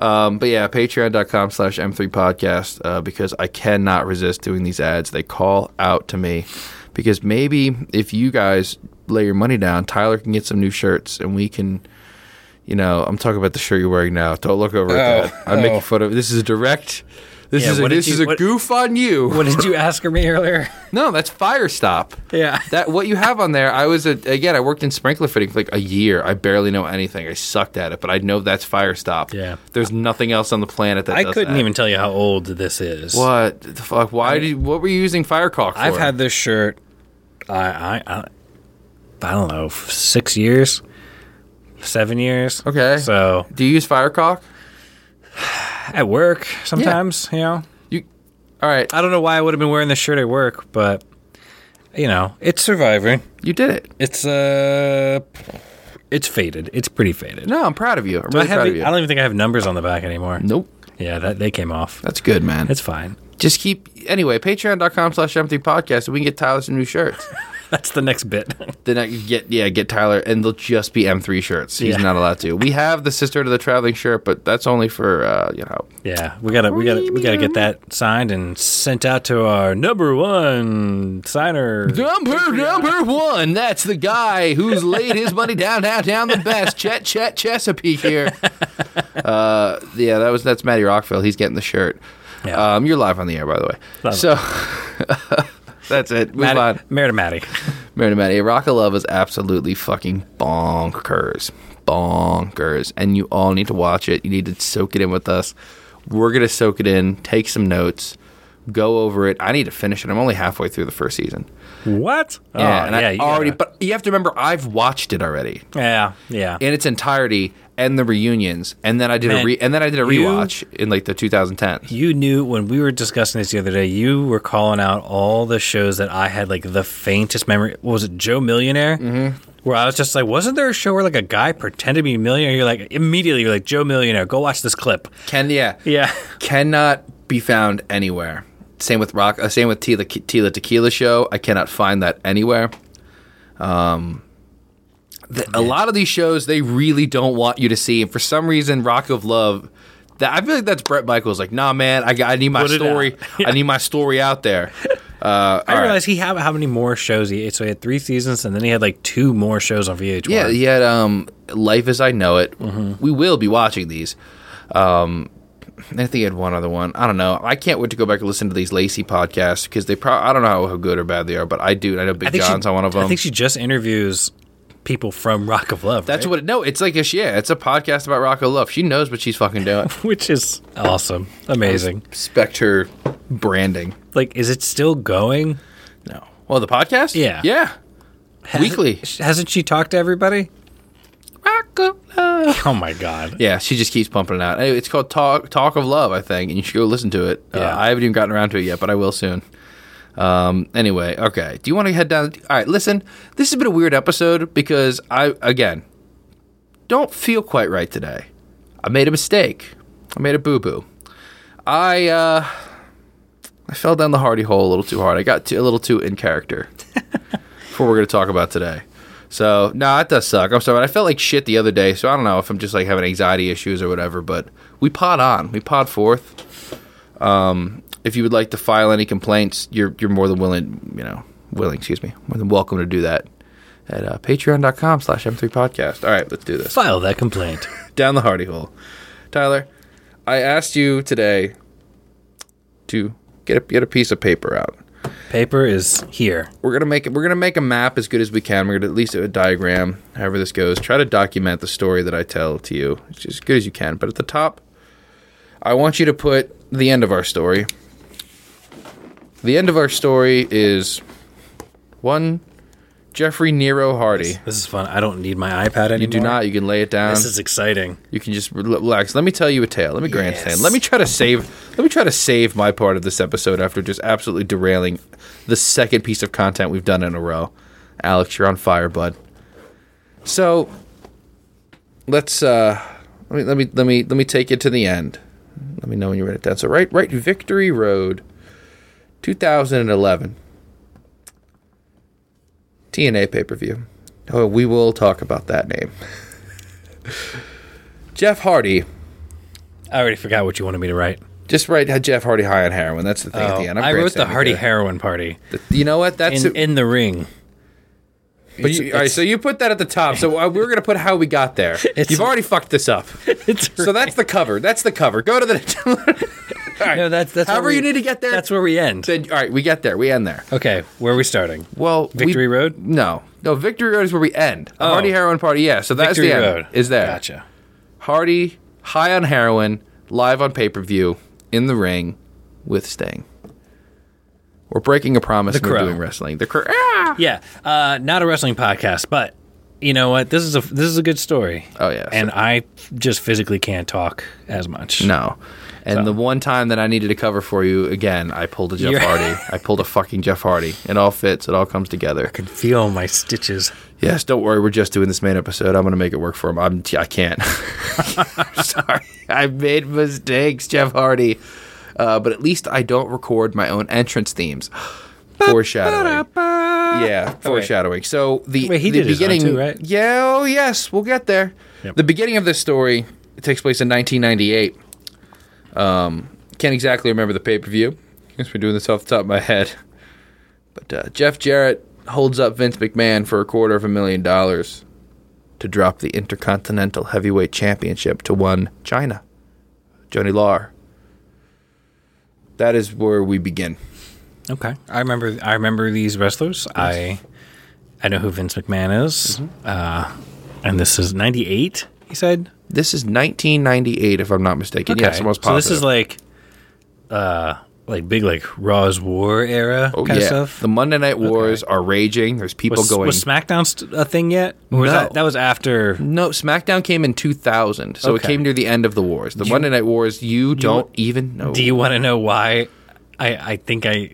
Um, but yeah, patreon.com slash M3 podcast uh, because I cannot resist doing these ads. They call out to me because maybe if you guys lay your money down, Tyler can get some new shirts and we can, you know, I'm talking about the shirt you're wearing now. Don't look over at Oh, that. I'm oh. making fun of. This is a direct. This Yeah, is a, this you- is a what- goof on you. What did you ask me earlier? No, that's fire stop. Yeah. That what you have on there. I was a, again. I worked in sprinkler fitting for like a year. I barely know anything. I sucked at it, but I know that's fire stop. Yeah. There's nothing else on the planet that I couldn't that. even tell you how old this is. What the fuck? Why did? You, what were you using fire caulk for? I've had this shirt. I I I, I don't know, six years, seven years. Okay. So Do you use fire caulk? at work sometimes, you know. You. All right. I don't know why I would have been wearing this shirt at work, but you know, it's surviving. You did it. It's uh, it's faded. It's pretty faded. No, I'm proud of you. I'm really proud of you. I don't even think I have numbers on the back anymore. Nope. Yeah, that they came off. That's good, man. It's fine. Just keep anyway. Patreon.com slash M3 podcast, so we can get Tyler some new shirts. That's the next bit. then I can get yeah, get Tyler, and they'll just be M3 shirts. He's Yeah. not allowed to. We have the sister to the traveling shirt, but that's only for uh, you know. yeah, we gotta we gotta we gotta get that signed and sent out to our number one signer. Number number one. That's the guy who's laid his money down, down, down the best. Chet Chet Chesapeake here. Uh, yeah, that was that's Matty Rockville. He's getting the shirt. Yeah. Um, you're live on the air, by the way. Love so that's it. Move on. Matty, Mayor to Matty. Mary Matty, Rock of Love is absolutely fucking bonkers. Bonkers. And you all need to watch it. You need to soak it in with us. We're going to soak it in, take some notes, go over it. I need to finish it. I'm only halfway through the first season. What? Yeah, oh, and I you already, gotta- but you have to remember, I've watched it already yeah, yeah. in its entirety and the reunions. And then I did a re- and then I did a you- rewatch in like the 2010. You knew when we were discussing this the other day. You were calling out all the shows that I had like the faintest memory. What was it Joe Millionaire? Mm-hmm. Where I was just like, wasn't there a show where like a guy pretended to be a millionaire? You're like immediately you're like Joe Millionaire. Go watch this clip. Can yeah. Yeah. cannot be found anywhere. Same with rock. Uh, same with Tila, Tila Tequila Show. I cannot find that anywhere. Um, the, a lot of these shows they really don't want you to see, and for some reason, Rock of Love. That I feel like that's Bret Michaels. Like, nah, man, I, I need my Put story. out. I need my story out there. Uh, I right. realized he had how many more shows he so he had three seasons and then he had like two more shows on VH1. Yeah, he had um, Life as I Know It. Mm-hmm. We will be watching these. Um, I think he had one other one. I don't know. I can't wait to go back and listen to these Lacey podcasts because they probably I don't know how, good or bad they are, but I do. I know Big I John's she, on one of them. I think she just interviews people from Rock of Love. That's right? what. It, no, it's like a yeah. It's a podcast about rock of love. She knows what she's fucking doing. which is awesome, amazing. Respect her branding. Like, is it still going? No. Well, the podcast. Yeah. Yeah. Weekly. Hasn't she talked to everybody? Rock of love. Oh my god. Yeah, she just keeps pumping it out. Anyway, it's called Talk Talk of Love, I think, and you should go listen to it. Uh, I haven't even gotten around to it yet, but I will soon. Um, anyway, okay. Do you want to head down? All right, listen. This has been a weird episode because I again don't feel quite right today. I made a mistake. I made a boo boo. I uh, I fell down the hardy hole a little too hard. I got too, a little too in character for what we're going to talk about today. So, no, it does suck. I'm sorry. but I felt like shit the other day, so I don't know if I'm just like having anxiety issues or whatever, but we pod on. We pod forth. Um, if you would like to file any complaints, you're you're more than willing, you know, willing, excuse me, more than welcome to do that at uh, patreon.com slash m3 podcast. All right, let's do this. File that complaint. Down the hardy hole. Tyler, I asked you today to get a, get a piece of paper out. Paper is here. we're gonna make it. We're gonna make a map as good as we can. We're gonna at least do a diagram, however this goes. Try to document the story that I tell to you as as good as you can. But at the top, I want you to put the end of our story. The end of our story is one Jeffrey Nero Hardy. This is fun. I don't need my iPad anymore. You do not. You can lay it down. This is exciting. You can just relax. Let me tell you a tale. Let me grandstand. Yes. Let me try to save. Let me try to save my part of this episode after just absolutely derailing the second piece of content we've done in a row. Alex, you're on fire, bud. So let's uh, let me let me let me let me take you to the end. Let me know when you write it down. So right, right, Victory Road, 2011. TNA pay per view. Oh, we will talk about that name. Jeff Hardy. I already forgot what you wanted me to write. Just write Jeff Hardy high on heroin. That's the thing at Oh, the end. I'm I wrote the Hardy heroin party You know what? That's in, in the ring. But you, all right, so you put that at the top. So uh, we are going to put how we got there. You've already fucked this up. So that's the cover. That's the cover. Go to the. Right. no, that's that's However we- you need to get there. That's where we end. Then, all right, we get there. We end there. Okay, where are we starting? Well, we- Victory Road? No, no. Victory Road is where we end. Oh. Hardy heroin party. Yeah. So that's Victory the end. Road Is there? Gotcha. Hardy high on heroin, live on pay per view, in the ring with Sting. We're breaking a promise. The and we're doing wrestling. The crow. Ah! Yeah, uh, not a wrestling podcast, but you know what? This is a this is a good story. Oh, yeah, and I just physically can't talk as much. No. And So- the one time that I needed to cover for you again, I pulled a Jeff You're- Hardy. I pulled a fucking Jeff Hardy. It all fits. It all comes together. I can feel my stitches. Yes, don't worry. We're just doing this main episode. I'm going to make it work for him. I'm, I can't. I'm sorry. I made mistakes, Jeff Hardy. Uh, but at least I don't record my own entrance themes. Foreshadowing. Yeah, foreshadowing. So the, Wait, he the did beginning, too, right? Yeah, oh yes, we'll get there. Yep. The beginning of this story it takes place in 1998. Um, can't exactly remember the pay per view. Guess we're doing this off the top of my head. But uh, Jeff Jarrett holds up Vince McMahon for a quarter of a million dollars to drop the Intercontinental Heavyweight Championship to one Chyna, Joanie Laurer. That is where we begin. Okay, I remember. I remember these wrestlers. I I know who Vince McMahon is. Mm-hmm. Uh, and this is '98. He said. This is 1998, if I'm not mistaken. Yes, I'm almost so this is like, uh, like big like Raw's War era Oh, kind yeah. of stuff. The Monday Night Wars are raging. There's people was, going. was SmackDown st- a thing yet? Or was No. that that was after? no, SmackDown came in 2000, so it came near the end of the wars. The Monday Night Wars, you, don't even know. Do you want to know why? I I think I,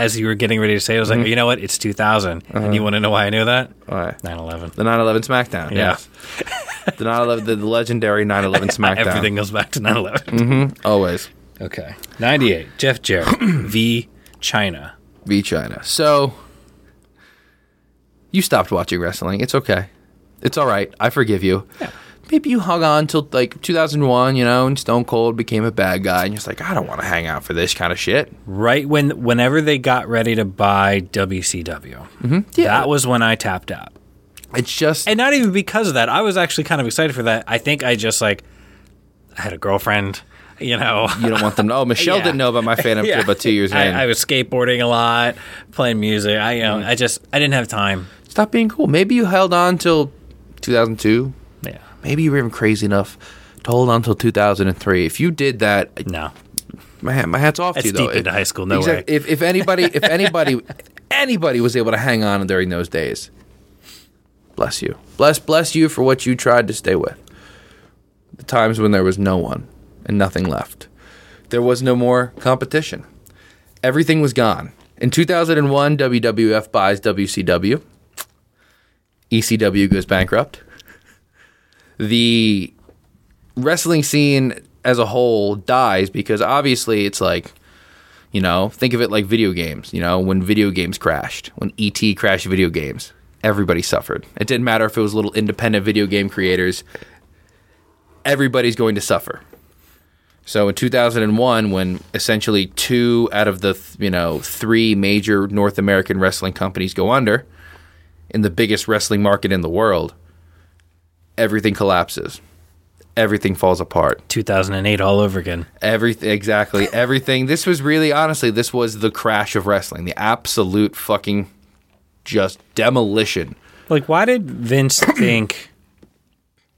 as you were getting ready to say, I was Mm-hmm. like, you know what? It's 2000, and you want to know why I knew that? Why? 9/11. The 9/11 SmackDown. Yeah. The 9/11, the legendary 9/11 SmackDown. Everything goes back to 9/11. Mm-hmm. Always. Okay, 98. Jeff Jarrett v Chyna. v Chyna. So you stopped watching wrestling. It's okay. It's all right. I forgive you. Yeah. Maybe you hung on till like 2001, you know, and Stone Cold became a bad guy, and you're just like, I don't want to hang out for this kind of shit. Right when whenever they got ready to buy WCW, Mm-hmm. Yeah. that was when I tapped out. It's just and not even because of that. I was actually kind of excited for that. I think I just like I had a girlfriend, you know. you don't want them. to Oh, Michelle Yeah. didn't know about my fan up Yeah. about two years in. I, I was skateboarding a lot, playing music. I you know, Mm. I just I didn't have time. Stop being cool. Maybe you held on till 2002. Maybe you were even crazy enough to hold on till 2003. If you did that, No. my, hat- my hat's off That's to you. Though. deep into high school, no Exact- way. If, if anybody, if anybody, anybody was able to hang on during those days, bless you. Bless, bless you for what you tried to stay with. The times when there was no one and nothing left. There was no more competition. Everything was gone. In 2001, WWF buys WCW. ECW goes bankrupt. The wrestling scene as a whole dies because obviously it's like you know think of it like video games you know when video games crashed when et crashed video games everybody suffered. It didn't matter if it was little independent video game creators everybody's going to suffer. So in 2001 when essentially two out of the th- you know three major north american wrestling companies go under in the biggest wrestling market in the world everything collapses everything falls apart 2008 all over again. Everything exactly. Everything. This was really honestly, this was the crash of wrestling. The absolute fucking just demolition. Like why did Vince think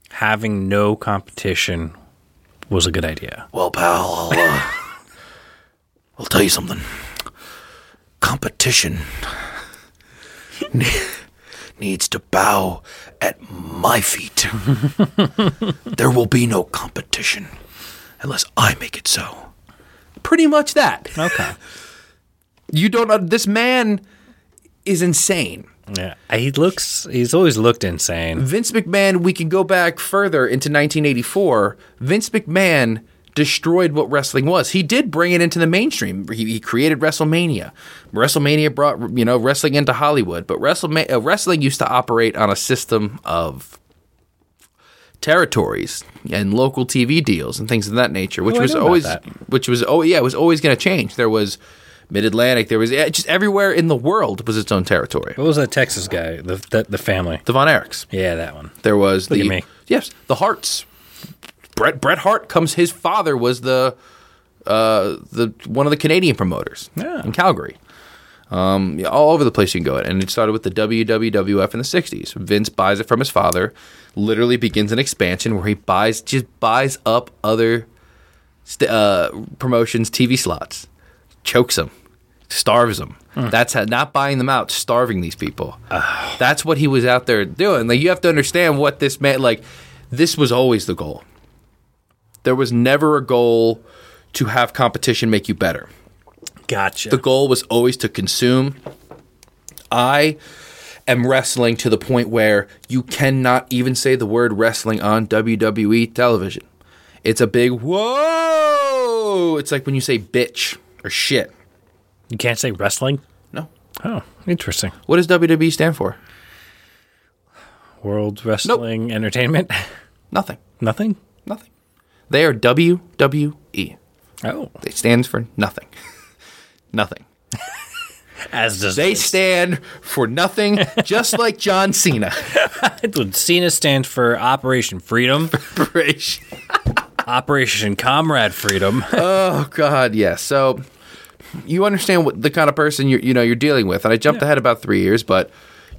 having no competition was a good idea? Well, pal, I'll, uh, I'll tell you something. Competition ne- needs to bow at my feet. there will be no competition unless I make it so. Pretty much that. Okay. You don't. Uh, this man is insane. Yeah. He looks he's always looked insane. Vince McMahon, we can go back further into 1984. Vince McMahon destroyed what wrestling was. He did bring it into the mainstream. He, he created WrestleMania. WrestleMania brought you know wrestling into Hollywood, but WrestleMania, uh, wrestling used to operate on a system of territories and local TV deals and things of that nature, which Oh, was always which was oh yeah, it was always going to change. There was Mid Atlantic. There was just everywhere in the world was its own territory. What was that Texas guy? The the, the family. The Von Erichs. Yeah, that one. There was Look the me. yes, the Harts. Bret Bret Hart comes. His father was the uh, the one of the Canadian promoters Yeah. in Calgary. Um, yeah, all over the place you can go, and it started with the WWF in the '60s. Vince buys it from his father. Literally begins an expansion where he buys just buys up other st- uh, promotions, TV slots, chokes them, starves them. That's how, not buying them out, starving these people. That's what he was out there doing. Like you have to understand what this meant. Like this was always the goal. There was never a goal to have competition make you better. Gotcha. The goal was always to consume. I am wrestling to the point where you cannot even say the word wrestling on WWE television. It's a big whoa. It's like when you say bitch or shit. you can't say wrestling. No. Oh, interesting. What does WWE stand for? World Wrestling Entertainment. Nothing. Nothing. Nothing. They are WWE. Oh, They stands for nothing. nothing. as does They Vince. stand for nothing, just like John Cena. Would Cena stand for Operation Freedom, Operation Comrade Freedom? Oh God, yes. So you understand what the kind of person you you know you're dealing with, and I jumped Yeah. ahead about three years, but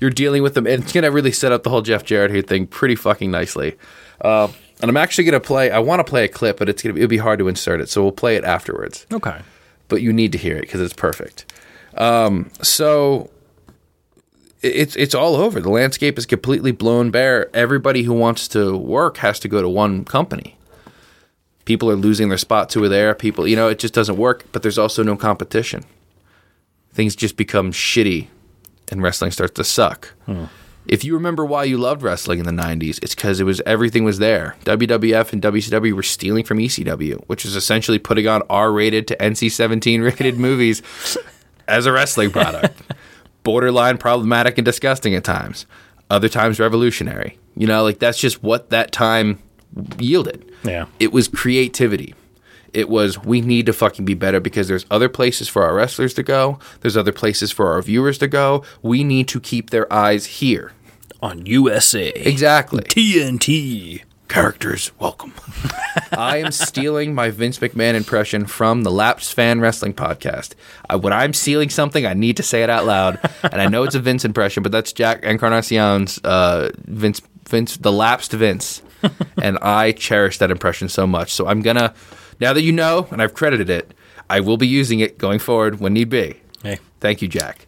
you're dealing with them, and it's gonna really set up the whole Jeff Jarrett here thing pretty fucking nicely. Uh, and I'm actually gonna play. I want to play a clip, but it's gonna it'll be hard to insert it, so we'll play it afterwards. okay. But you need to hear it because it's perfect. Um, so it's it's all over. The landscape is completely blown bare. Everybody who wants to work has to go to one company people are losing their spots who are there. People, you know, it just doesn't work. But there's also no competition. Things just become shitty, and wrestling starts to suck. If you remember why you loved wrestling in the '90s, it's because it was everything was there. WWF and WCW were stealing from ECW, which is essentially putting on R-rated to NC-17 rated movies as a wrestling product. Borderline problematic and disgusting at times. Other times revolutionary. You know, like that's just what that time yielded. Yeah. It was creativity. It was we need to fucking be better because there's other places for our wrestlers to go. There's other places for our viewers to go. We need to keep their eyes here. On USA. Exactly. TNT. Characters, welcome. I am stealing my Vince McMahon impression from the Lapsed Fan Wrestling podcast. I, when I'm stealing something, I need to say it out loud, and I know it's a Vince impression, but that's Jack Encarnacion's uh, Vince, Vince, the Lapsed Vince, and I cherish that impression so much. So I'm gonna, now that you know, and I've credited it, I will be using it going forward when need be. Hey. Thank you, Jack.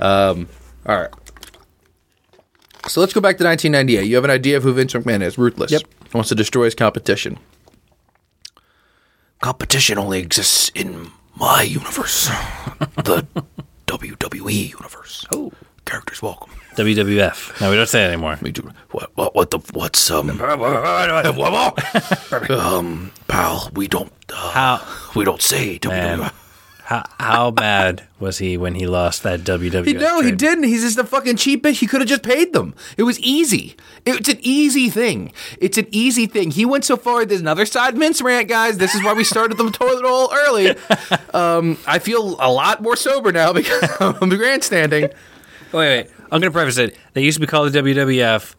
Um, all right. So let's go back to 1998. You have an idea of who Vince McMahon is. Ruthless. Yep. Wants to destroy his competition. Competition only exists in my universe, the WWE universe. Oh, characters welcome. WWF. No, we don't say that anymore. Me too. What? What? What the? What's um? um, pal, we don't. Uh, How we don't say Man. How, how bad was he when he lost that WWF? He, no, he didn't. He's just a fucking cheap bitch. He could have just paid them. It was easy. It's an easy thing. It's an easy thing. He went so far. There's another side Vince rant, guys. This is why we started the toilet roll early. Um, I feel a lot more sober now because I'm grandstanding. Wait, wait. I'm going to preface it. They used to be called the WWF.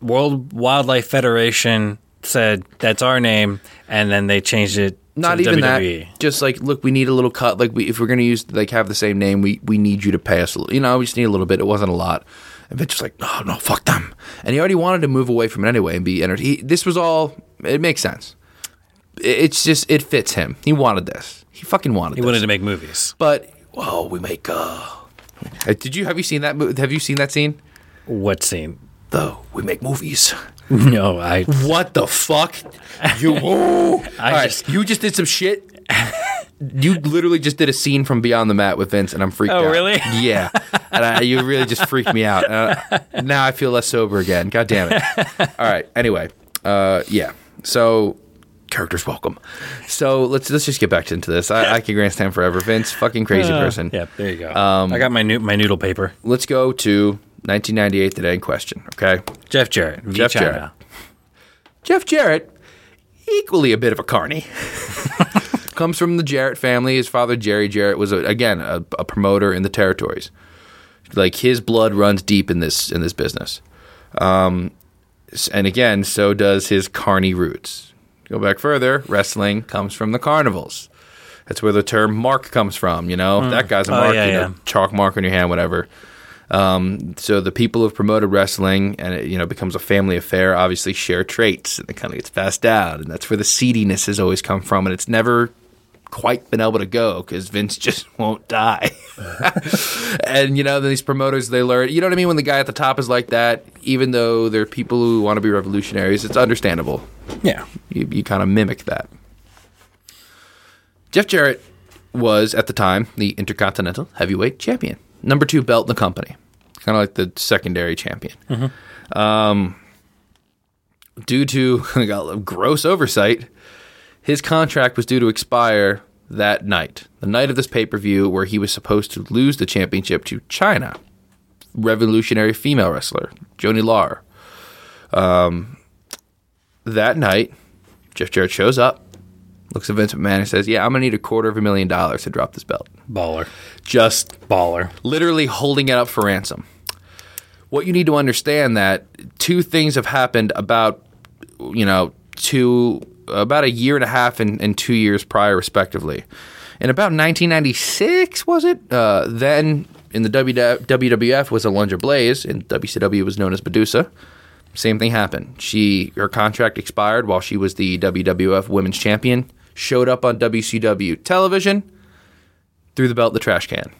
World Wildlife Federation said that's our name, and then they changed it. Not to even WWE. that. Just like, look, we need a little cut. Like, we, if we're gonna use like have the same name, we we need you to pay us. A little, you know, we just need a little bit. It wasn't a lot. And Vince was like, no, no, fuck them. And he already wanted to move away from it anyway and be entered. He, this was all. It makes sense. It- It's just it fits him. He wanted this. He fucking wanted. This. He this. wanted to make movies. But well, we make. uh, Did you have you seen that? Have you seen that scene? What scene? Though we make movies. No, I. What the fuck? You All right, just- you just did some shit. You literally just did a scene from Beyond the Mat with Vince, and I'm freaked Oh, out. really? Yeah, and I, you really just freaked me out. Uh, now I feel less sober again. God damn it! All right. Anyway, uh, yeah. So characters welcome. So let's let's just get back into this. I, I can grandstand forever. Vince, fucking crazy Uh, person. Yeah, there you go. I got my new, my noodle paper. Let's go to 1998, the day in question. Okay. Jeff Jarrett. V Jeff Chyna. Jeff Jarrett, equally a bit of a carny. comes from the Jarrett family. His father, Jerry Jarrett, was a, again a, a promoter in the territories. Like his blood runs deep in this in this business. Um, and again, so does his carny roots. Go back further, wrestling comes from the carnivals. That's where the term mark comes from. You know, that guy's a Oh, mark, yeah, you know, yeah. chalk mark on your hand, whatever. Um, so the people who've promoted wrestling and it, you know becomes a family affair obviously share traits and it kind of gets passed down and that's where the seediness has always come from and it's never quite been able to go because Vince just won't die. and you know these promoters they learn you know what I mean when the guy at the top is like that even though they're people who want to be revolutionaries it's understandable Yeah. you, you kind of mimic that. Jeff Jarrett was at the time the Intercontinental Heavyweight Champion, number two belt in the company, kind of like the secondary champion. Um, due to gross oversight, his contract was due to expire that night, the night of this pay per view, where he was supposed to lose the championship to Chyna, revolutionary female wrestler Joanie Laurer. Um, that night, Jeff Jarrett shows up, looks at Vince McMahon and says, "Yeah, I'm gonna need a quarter of a million dollars to drop this belt." Baller. Just Baller. literally holding it up for ransom. What you need to understand that two things have happened about you know two about a year and a half and, and two years prior respectively. In about 1996 was it? Uh, then in the WWF was Alundra Blaze and WCW was known as Medusa. Same thing happened. She her contract expired while she was the WWF Women's Champion. Showed up on WCW television, threw the belt in the trash can.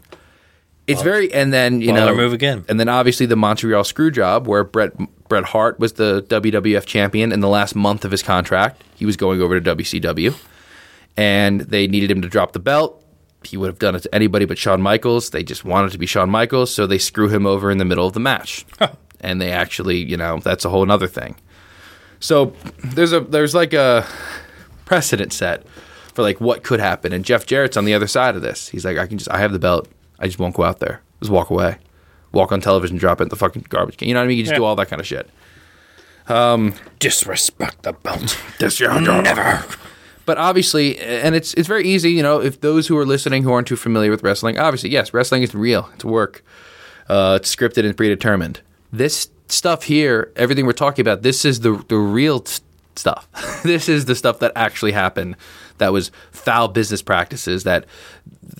It's very, and then you Baller know, move again. and then obviously the Montreal screw job, where Bret Bret Hart was the WWF champion in the last month of his contract. He was going over to WCW, and they needed him to drop the belt. He would have done it to anybody but Shawn Michaels. They just wanted to be Shawn Michaels, so they screw him over in the middle of the match. and they actually, you know, that's a whole other thing. So there's a there's like a precedent set for like what could happen. And Jeff Jarrett's on the other side of this. He's like, I can just I have the belt. I just won't go out there. Just walk away. Walk on television, drop it in the fucking garbage can. You know what I mean? You just Yeah. do all that kind of shit. Um, Disrespect the belt. Disrespect Never. But obviously, and it's it's very easy, you know, if those who are listening who aren't too familiar with wrestling, obviously, yes, wrestling is real. It's work. Uh, it's scripted and predetermined. This stuff here, everything we're talking about, this is the the real t- stuff. this is the stuff that actually happened. That was foul business practices. That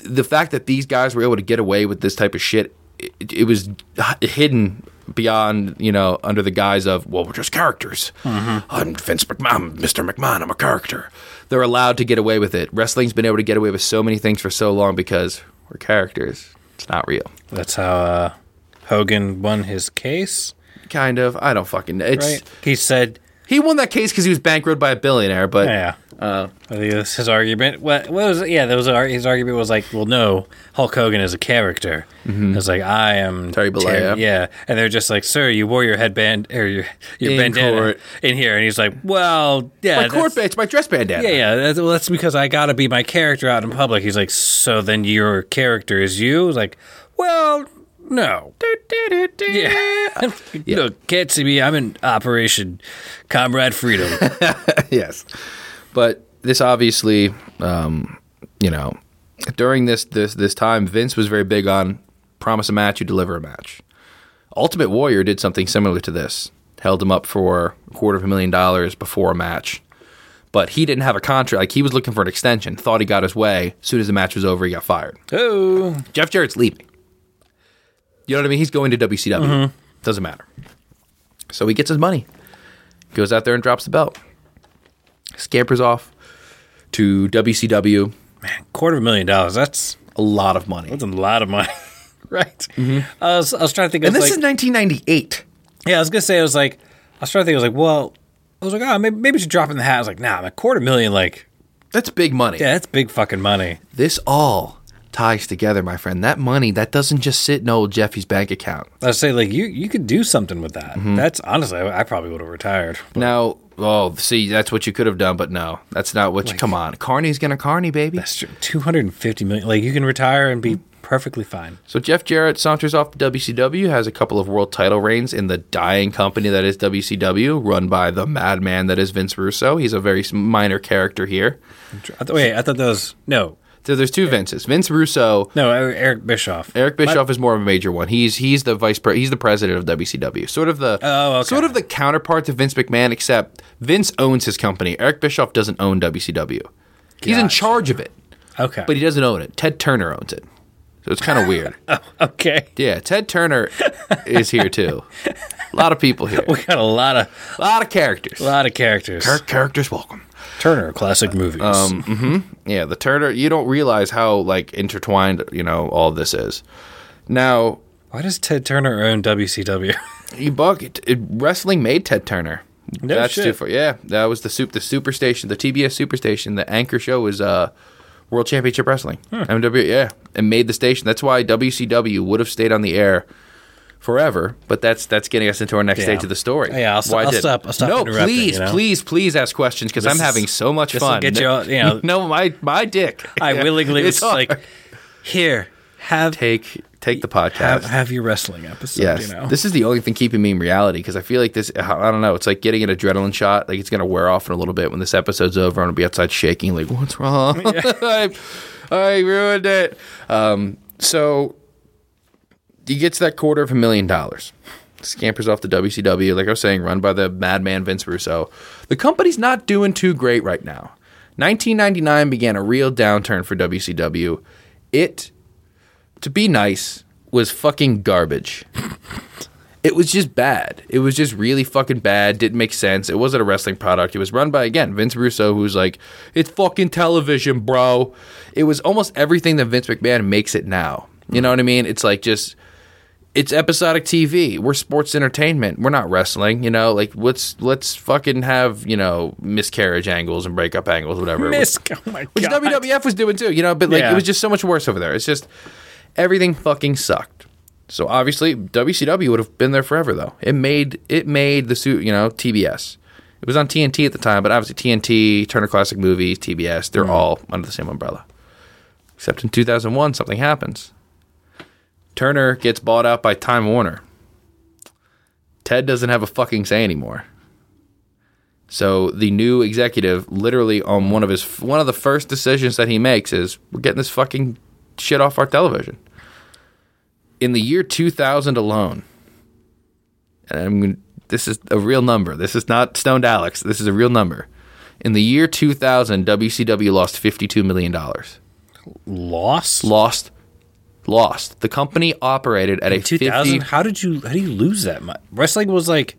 the fact that these guys were able to get away with this type of shit, it, it was hidden beyond, you know, under the guise of, well, we're just characters. I'm Vince McMahon, I'm Mr. McMahon, I'm a character. They're allowed to get away with it. Wrestling's been able to get away with so many things for so long because we're characters. It's not real. That's how uh, Hogan won his case, Kind of. I don't fucking know. It's, right? He said, He won that case because he was bankrupted by a billionaire, but yeah. Uh, I think that's his argument. What, what was? Yeah, that was ar- his argument was like, well, no, Hulk Hogan is a character. It's like I am Terry Bollea. yeah, and they're just like, sir, you wore your headband or your your In bandana court. in here, and he's like, well, yeah, my court it's my dress bandana. Yeah, yeah. That's, well, that's because I got to be my character out in public. He's like, so then your character is you? Like, well, no. Yeah. Look, can't see me. I'm in Operation Comrade Freedom. yes, but this obviously, um, you know, during this this this time, Vince was very big on promise a match, you deliver a match. Ultimate Warrior did something similar to this. Held him up for a quarter of a million dollars before a match. But he didn't have a contract. Like he was looking for an extension. Thought he got his way. As soon as the match was over, he got fired. oh, Jeff Jarrett's leaving. You know what I mean? He's going to WCW. Mm-hmm. Doesn't matter. So he gets his money, goes out there and drops the belt, scampers off to WCW. man, quarter of a million dollars. That's A lot of money. that's a lot of money, right? Mm-hmm. I was I was trying to think. And this like, is 1998. yeah, I was gonna say I was like, I was trying to think. I was like, well, I was like, oh, maybe maybe we should drop in the hat. I was like, nah, a quarter million, like, That's big money. yeah, that's big fucking money. This all ties together, my friend. That money, that doesn't just sit in old Jeffy's bank account. I say like you you could do something with that. Mm-hmm. That's honestly, I, I probably would have retired. Now, oh, see, that's what you could have done, but no, that's not what you. Come on, Carney's gonna Carney, baby. That's true. Two hundred and fifty million. Like you can retire and be perfectly fine. So Jeff Jarrett saunters off to WCW, has a couple of world title reigns in the dying company that is WCW, run by the madman that is Vince Russo. He's a very minor character here. Wait, I thought that was no, So there's two Vinces. Vince Russo, no, Er- Eric Bischoff. Eric Bischoff is more of a major one. He's he's the vice pre- he's the president of WCW. Sort of the Oh, okay. sort of the counterpart to Vince McMahon, except Vince owns his company. Eric Bischoff doesn't own WCW. He's in charge of it, Okay, but he doesn't own it. Ted Turner owns it. So it's kind of weird. okay, Yeah, Ted Turner is here too. A lot of people here. we got a lot of A lot of characters. a lot of characters. Char- characters welcome. Turner classic movies. Um, mm-hmm. Yeah, the Turner. You don't realize how like intertwined you know all this is. Now, Why does Ted Turner own WCW? you bug it, it. Wrestling made Ted Turner. No That's shit. Yeah, that was the soup. The superstation, the TBS superstation. The anchor show was uh, World Championship Wrestling. Hmm. MW. Yeah, and made the station. That's why WCW would have stayed on the air forever. But that's that's getting us into our next Yeah. stage of the story. Yeah, I'll st- Why I'll did- stop- I'll stop No, interrupting, please, you know? please, please ask questions because I'm having so much this'll fun. get you all- you know- no, my my dick. I willingly It's was like, here, have take take the podcast. have have your wrestling episode. Yes, you know, this is the only thing keeping me in reality because I feel like this. I don't know. It's like getting an adrenaline shot. Like it's gonna wear off in a little bit when this episode's over. I'm gonna be outside shaking. Like what's wrong? I, I ruined it. Um, so he gets that quarter of a million dollars. Scampers off the WCW, like I was saying, run by the madman Vince Russo. The company's not doing too great right now. 1999 began a real downturn for WCW. It to be nice, was fucking garbage. it was just bad. It was just really fucking bad. Didn't make sense. It wasn't a wrestling product. It was run by again Vince Russo, who's like, it's fucking television, bro. It was almost everything that Vince McMahon makes it now. You know what I mean? It's like just it's episodic TV. We're sports entertainment. We're not wrestling. You know, like let's let's fucking have you know miscarriage angles and breakup angles, whatever. Miss. Oh my Which. WWF was doing too, you know, but like Yeah. it was just so much worse over there. It's just everything fucking sucked. So obviously WCW would have been there forever though. It made it made the suit, you know, TBS. It was on TNT at the time, but obviously TNT, Turner Classic Movies, TBS, they're mm. all under the same umbrella. Except in 2001 something happens. Turner gets bought out by Time Warner. Ted doesn't have a fucking say anymore. So the new executive, literally on one of his one of the first decisions that he makes is we're getting this fucking shit off our television. In the year 2000 alone, and I'm this is a real number. This is not stoned Alex. This is a real number. In the year 2000, WCW lost 52 million dollars. Lost. Lost, lost. The company operated at a 2000. 50. How did you how do you lose that much? Wrestling was like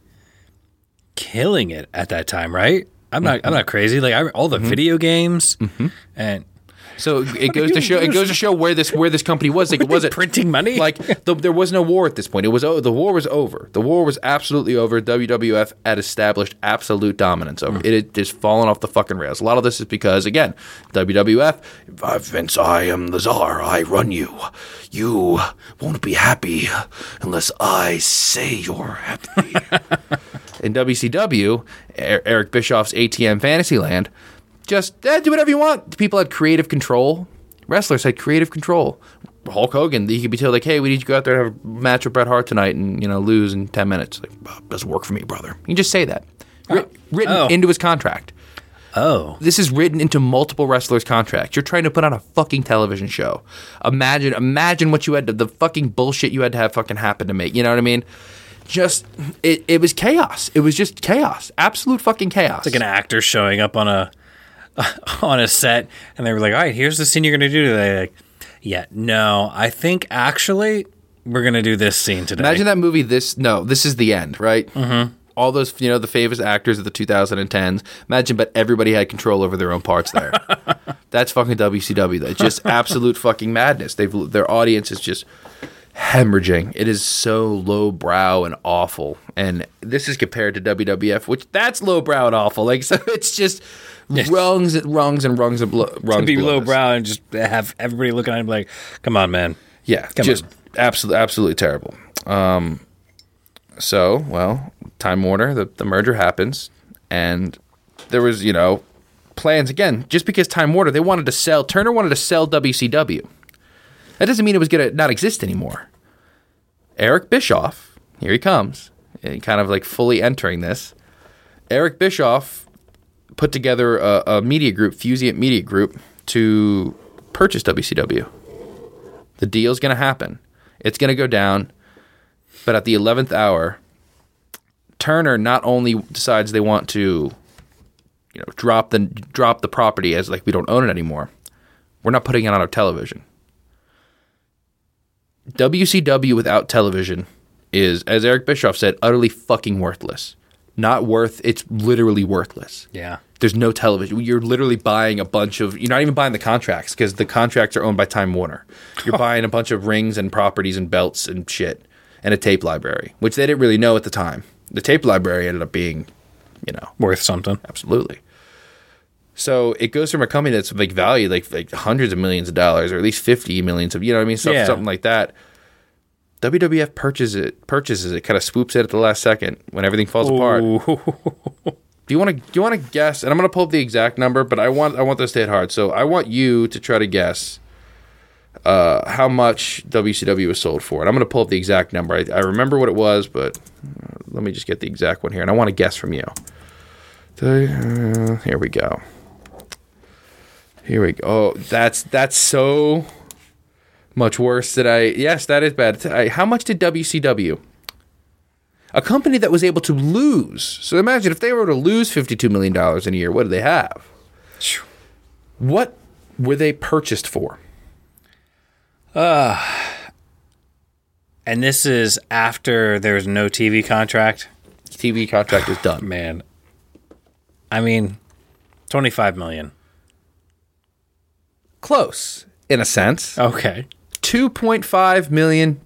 killing it at that time, right? I'm not I'm not crazy. Like I, all the mm-hmm. video games mm-hmm. and So it goes to show. It goes to show where this where this company was. Like it wasn't printing money? Like the, there was no war at this point. It was oh, the war was over. The war was absolutely over. WWF had established absolute dominance over. it. It had just fallen off the fucking rails. A lot of this is because again, WWF. "Uh, Vince, I am the czar. I run you. You won't be happy unless I say you're happy. in WCW, Er- Eric Bischoff's ATM Fantasyland, just eh, do whatever you want. People had creative control. Wrestlers had creative control. Hulk Hogan, he could be told like, "Hey, we need you to go out there and have a match with Bret Hart tonight, and you know lose in ten minutes." Like, "Well, doesn't work for me, brother. You can just say that. Writ- written Oh. into his contract. oh, This is written into multiple wrestlers' contracts. You're trying to put on a fucking television show. Imagine, imagine what you had to, the fucking bullshit you had to have fucking happen to make. You know what I mean? Just it, it was chaos. It was just chaos. Absolute fucking chaos. like an actor showing up on a on a set and they were like, "All right, here's the scene you're going to do today." Like, yeah, no, I think actually we're going to do this scene today. Imagine that movie. This no, this is the end, right? Mm-hmm. All those you know the famous actors of the 2010s. Imagine, but everybody had control over their own parts there. That's fucking WCW. That's just absolute fucking madness. They've their audience is just hemorrhaging. It is so low brow and awful. And this is compared to WWF, which that's low brow and awful. Like so, it's just rungs and rungs and rungs of blo- rungs. to be below low brow and just have everybody looking at him like, "Come on, man." Yeah, Come just on. absolutely, absolutely terrible. Um, so, well, Time Warner, the, the merger happens, and there was, you know, plans again. Just because Time Warner, they wanted to sell Turner wanted to sell WCW. That doesn't mean it was going to not exist anymore. Eric Bischoff, here he comes, eh, kind of like fully entering this. Eric Bischoff put together a, a media group, Fusient Media Group, to purchase WCW. The deal's going to happen. It's going to go down, but at the 11th hour, Turner not only decides they want to, you know, drop the drop the property as like we don't own it anymore. We're not putting it on our television. WCW without television is, as Eric Bischoff said, utterly fucking worthless. Not worth. It's literally worthless. Yeah. There's no television. You're literally buying a bunch of. You're not even buying the contracts because the contracts are owned by Time Warner. You're buying a bunch of rings and properties and belts and shit and a tape library, which they didn't really know at the time. The tape library ended up being, you know, Worth something. absolutely. So it goes from a company that's like valued like like hundreds of millions of dollars, or at least fifty millions of you know what I mean, stuff, Yeah. something like that. WWF purchases it, purchases it, kind of swoops it at the last second when everything falls apart. Do you want to do you want to guess? And I'm going to pull up the exact number, but I want I want this to hit hard. So I want you to try to guess uh, how much WCW was sold for. And I'm going to pull up the exact number. I, I remember what it was, but uh, let me just get the exact one here. And I want to guess from you. Uh, here we go. Here we go. Oh, that's that's so much worse that I. Yes, that is bad. I, how much did WCW? A company that was able to lose. So imagine if they were to lose $52 million in a year, what do they have? What were they purchased for? And this is after there's no TV contract. TV contract is done. Man. I mean, 25 million. Close, in a sense. Okay. $2.5 million.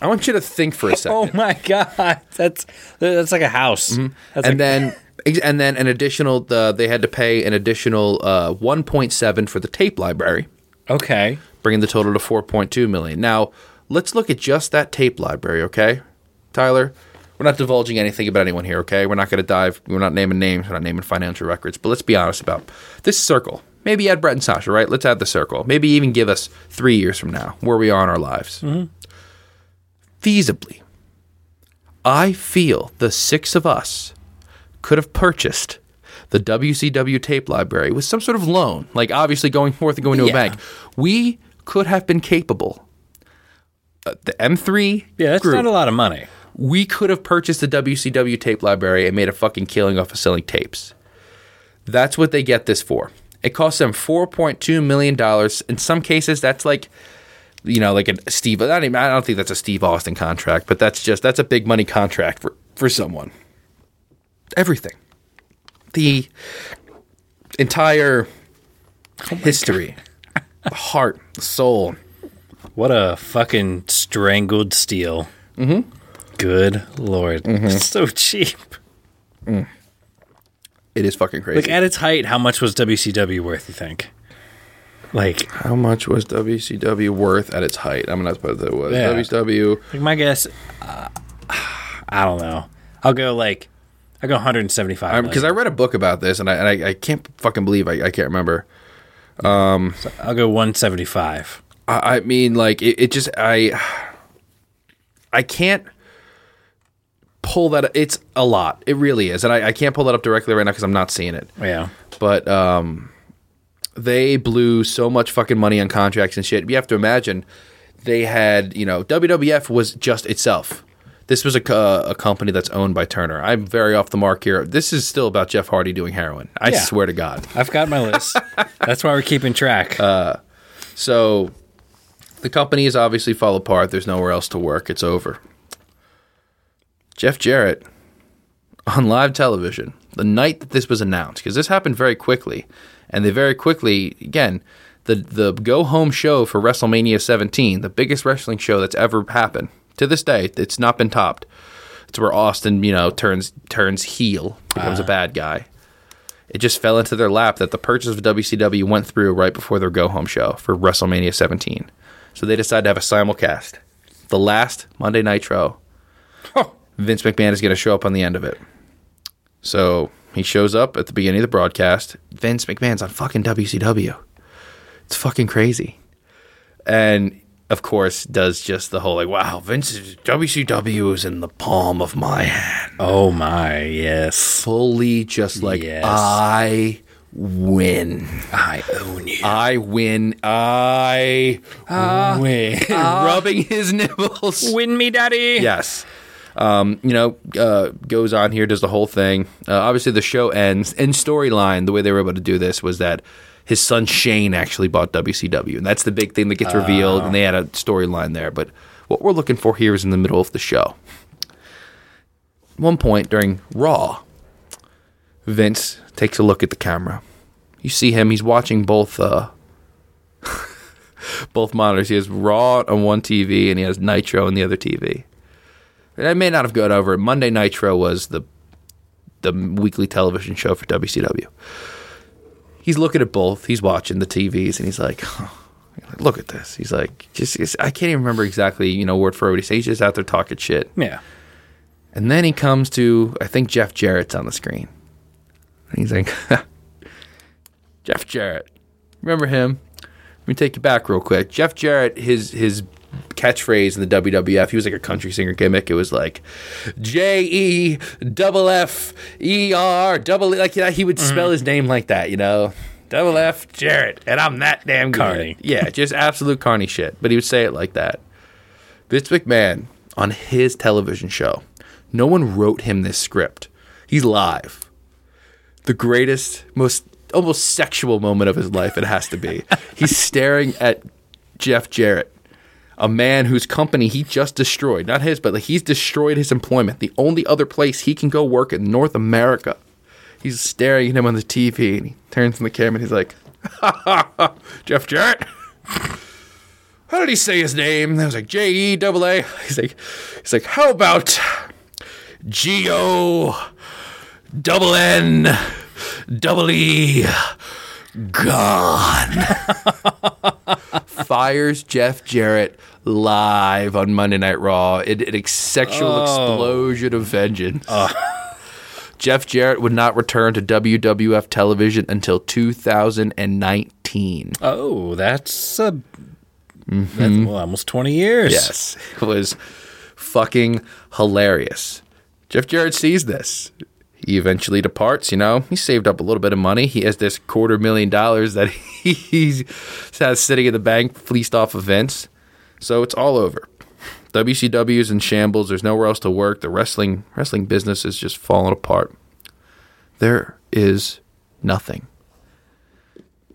I want you to think for a second. Oh my god. That's that's like a house. That's and like, then and then an additional uh, they had to pay an additional uh, 1.7 for the tape library. Okay. bringing the total to 4.2 million. Now let's look at just that tape library okay tyler? We're not divulging anything about anyone here okay? We're not going to dive we're not naming names we're not naming financial records but let's be honest about this circle. Maybe add brett and sasha right? Let's add the circle. Maybe even give us three years from now where we are in our lives feasibly i feel the six of us could have purchased the WCW tape library with some sort of loan, like obviously going forth and going to a bank. We could have been capable. Uh, the M3 Yeah, that's group, not a lot of money. we could have purchased the WCW tape library and made a fucking killing off of selling tapes. That's what they get this for. It costs them $4.2 million. In some cases, that's like, you know, like a Steve, I don't, even, I don't think that's a Steve Austin contract, but that's just, that's a big money contract for, for someone. Everything. The entire history, heart, soul. What a fucking strangled steel. Mm-hmm. Good lord. So cheap. It is fucking crazy. Like at its height, how much was WCW worth, you think? Like, How much was WCW worth at its height? I'm gonna put that was Yeah. WCW. like my guess, uh, I don't know. I'll go like, I'll go 175. Because I read a book about this and I, and I, I can't fucking believe I, I can't remember. I'll go 175. I, I mean, like it, it just I I can't pull that. It's a lot. It really is, and I, I can't pull that up directly right now because I'm not seeing it. Yeah. But um, they blew so much fucking money on contracts and shit. You have to imagine they had, you know, WWF was just itself. This was a, co- a company that's owned by Turner. I'm very off the mark here. This is still about Jeff Hardy doing heroin. I Yeah. swear to God. I've got my list. That's why we're keeping track. Uh, so the company has obviously fall apart. There's nowhere else to work. It's over. Jeff Jarrett on live television the night that this was announced, because this happened very quickly, and they very quickly again the the go home show for WrestleMania 17, the biggest wrestling show that's ever happened to this day. It's not been topped. It's where Austin, you know, turns turns heel, becomes a ah. bad guy. It just fell into their lap that the purchase of WCW went through right before their go home show for WrestleMania 17. So they decided to have a simulcast. The last Monday Nitro. Vince McMahon is going to show up on the end of it. So he shows up at the beginning of the broadcast. Vince McMahon's on fucking WCW. It's fucking crazy. And of course, does just the whole like, wow, Vince WCW is in the palm of my hand. Oh my, yes. Fully just like Yes. I win. I own you. I win. I Ah. win. Rubbing his nipples. Win me, daddy. Yes. Um, you know, uh, goes on here, does the whole thing. Uh, obviously, the show ends. In storyline, the way they were able to do this was that his son Shane actually bought WCW, and that's the big thing that gets revealed. And they had a storyline there. But what we're looking for here is in the middle of the show. One point during Raw, Vince takes a look at the camera. You see him; he's watching both. Uh, both monitors. He has Raw on one TV and he has Nitro on the other TV. I may not have gone over it. Monday Nitro was the the weekly television show for WCW. He's looking at both. He's watching the TVs and he's like, "Huh." "Look at this." He's like, "Just I can't even remember exactly, you know, word for word. He says he's just out there talking shit." Yeah. And then he comes to, I think Jeff Jarrett's on the screen. And he's like, Jeff Jarrett. Remember him? Let me take you back real quick. Jeff Jarrett, his his catchphrase in the WWF, he was like a country singer gimmick. It was like J E double F E R double like you know, he would spell mm-hmm. his name like that, you know. Double F Jarrett, and I'm that damn good. Carny. Yeah, just absolute carny shit. But he would say it like that. Vince McMahon on his television show. No one wrote him this script. He's live. The greatest, most almost sexual moment of his life, it has to be. He's staring at Jeff Jarrett, a man whose company he just destroyed. Not his, but like he's destroyed his employment. The only other place he can go work in North America. He's staring at him on the TV and he turns to the camera and he's like, "Ha ha, Jeff Jarrett? how did he say his name? I was like J E double A. He's like, he's like, how about G O double N double E gone? Fires Jeff Jarrett live on Monday Night Raw in an ex- sexual oh. explosion of vengeance. Uh. Jeff Jarrett would not return to WWF television until 2019. Oh, that's a that's mm-hmm. well, almost twenty years. Yes, it was fucking hilarious. Jeff Jarrett sees this. He eventually departs. You know, he saved up a little bit of money. He has this quarter million dollars that he has sitting in the bank, fleeced off of Vince. So it's all over. WCW is in shambles. There's nowhere else to work. The wrestling wrestling business is just falling apart. There is nothing.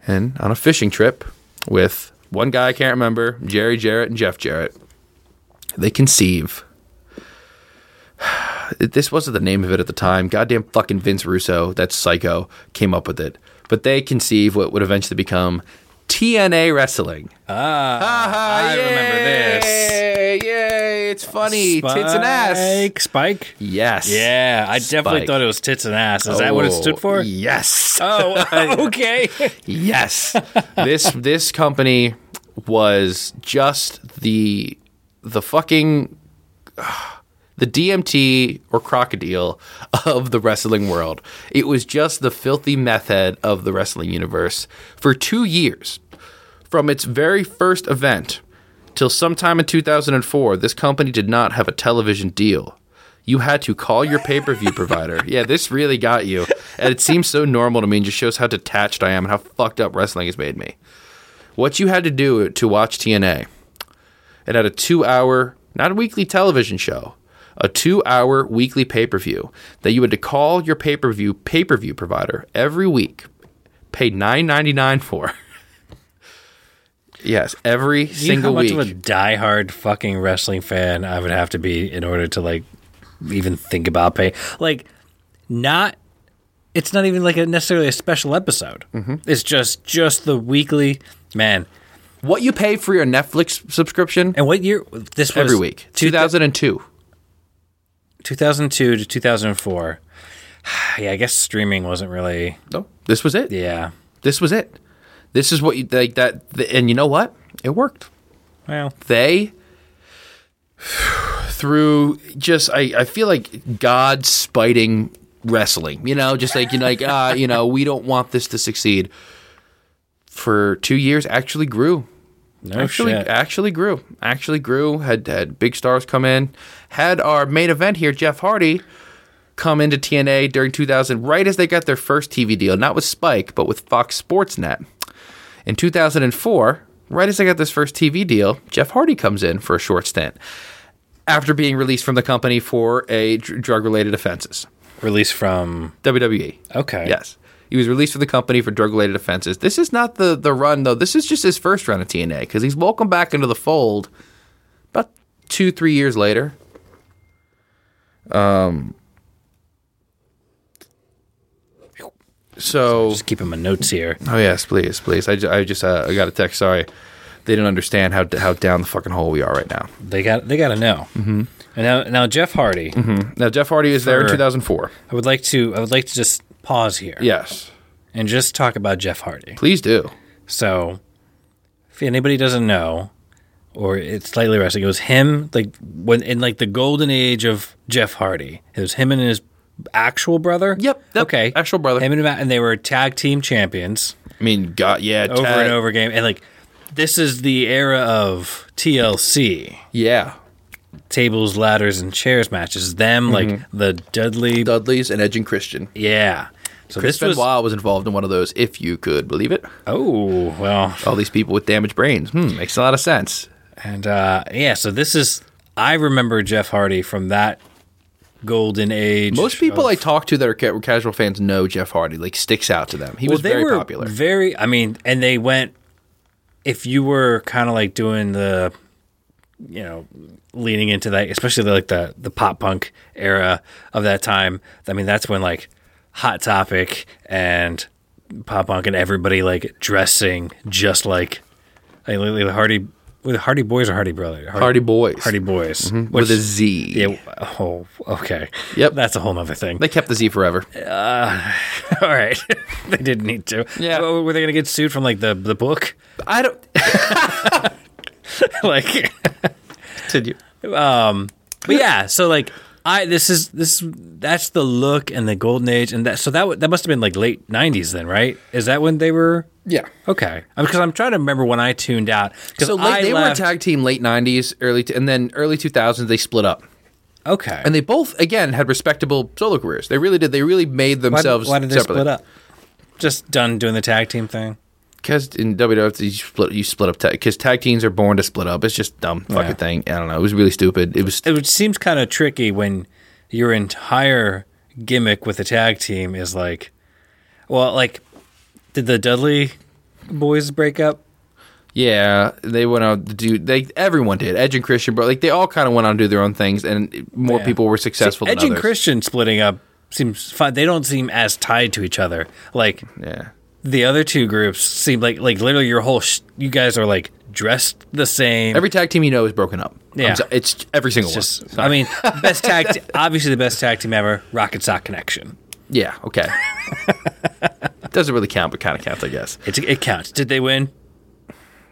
And on a fishing trip with one guy I can't remember, Jerry Jarrett and Jeff Jarrett, they conceive. This wasn't the name of it at the time. Goddamn fucking Vince Russo, that psycho, came up with it. But they conceive what would eventually become TNA Wrestling. Ah, ha, ha, I remember this. Yay! Yay! It's funny. Tits and ass. Spike. Spike. Yes. Yeah, I definitely thought it was tits and ass. Is that what it stood for? Yes. Oh, okay. Yes. this this company was just the the fucking the DMT or krokodil of the wrestling world. It was just the filthy meth head of the wrestling universe for 2 years. From its very first event till sometime in 2004, this company did not have a television deal. You had to call your pay per view provider. Yeah, this really got you. And it seems so normal to me and just shows how detached I am and how fucked up wrestling has made me. What you had to do to watch TNA, it had a two hour, not a weekly television show, a two hour weekly pay per view that you had to call your pay per view pay per view provider every week, pay nine ninety nine for. yes, every You know single how much week. of a diehard fucking wrestling fan I would have to be in order to like even think about pay. Like, not. It's not even like a necessarily a special episode. Mm-hmm. It's just just the weekly man. what you pay for your Netflix subscription And what year? This was every week. Two, 2002. 2002 to 2004. Yeah, I guess streaming wasn't really. No, this was it. Yeah. This was it. This is what you like that th- and you know what? It worked. Well, They through just I, I feel like God spiting wrestling, you know, just like you know, like uh, you know, we don't want this to succeed. for two years actually grew. No actually, shit. actually grew. Actually grew. Had had big stars come in. Had our main event here, Jeff Hardy, come into TNA during 2000, right as they got their first TV deal, not with Spike, but with Fox Sports Net. In 2004, right as they got this first TV deal, Jeff Hardy comes in for a short stint after being released from the company for a dr- drug-related offenses. Released from. WWE. Okay. Yes. He was released from the company for drug related offenses. This is not the, the run, though. This is just his first run at TNA because he's welcomed back into the fold about two, three years later. Um, so, Just keeping my notes here. oh, yes, please, please. I, I just uh, I got a text. Sorry. They didn't understand how, how down the fucking hole we are right now. They got. They got to know. Mm-hmm. And now, now Jeff Hardy. Now, Jeff Hardy is there in 2004. I would like to. I would like to just pause here Yes. and just talk about Jeff Hardy. Please do. So, if anybody doesn't know, or it's slightly wrestling, it was him like when in like the golden age of Jeff Hardy. It was him and his actual brother. Yep, yep, Okay. actual brother. Him and him and they were tag team champions I mean, God, yeah. over Tad- and over again. And like this is the era of TLC. Yeah. Tables, ladders, and chairs matches. Them Mm-hmm. like the Dudley. Dudley's and Edge and Christian. yeah. So Chris this was. Benoit was involved in one of those, if you could believe it. Oh well. All these people with damaged brains. Hmm, makes a lot of sense. And uh, yeah, so this is I remember Jeff Hardy from that golden age. Most people of- I talk to that are ca- casual fans know Jeff Hardy. Like sticks out to them. He well, was they very were popular. Very, I mean, and they went. If you were kind of like doing the, you know, leaning into that, especially like the the pop punk era of that time. I mean, that's when like Hot Topic and pop punk and everybody like dressing just like, like, like Hardy. With Hardy Boys or Hardy Brothers? Hardy Boys Hardy Boys. Mm-hmm. with Which- a Z. Yeah. Oh, okay. Yep. That's a whole nother thing. They kept the Z forever. Uh, all right. they didn't need to. Yeah. Oh, were they going to get sued from like the the book? I don't. like, Continue. Um, but yeah. So like, I this is this that's the look and the golden age and that so that that must have been like late '90s then, right? Is that when they were? Yeah. Okay, because I'm trying to remember when I tuned out. So late, they were a tag team late '90s, early, t- and then early 2000s they split up, Okay. and they both again had respectable solo careers. They really did. They really made why, themselves. why did they separately. split up? Just done doing the tag team thing. Because in WWF you split you split up because tag teams are born to split up. It's just dumb fucking Yeah. thing. I don't know. It was really stupid. It was it seems kind of tricky when your entire gimmick with the tag team is like, well, like, did the Dudley boys break up? yeah. They went out to do they everyone did Edge and Christian, but like they all kind of went on to do their own things, and more Yeah. people were successful. Edge than and. Christian splitting up seems fun. They don't seem as tied to each other. Like Yeah. The other two groups seem like like literally your whole sh- you guys are like dressed the same. Every tag team you know is broken up. Yeah. So- it's every single It's one. just, I mean, best tag, t- obviously the best tag team ever, Rock 'n' Sock Connection. Yeah. Okay. Doesn't really count, but kind of counts, I guess. It, it counts. Did they win?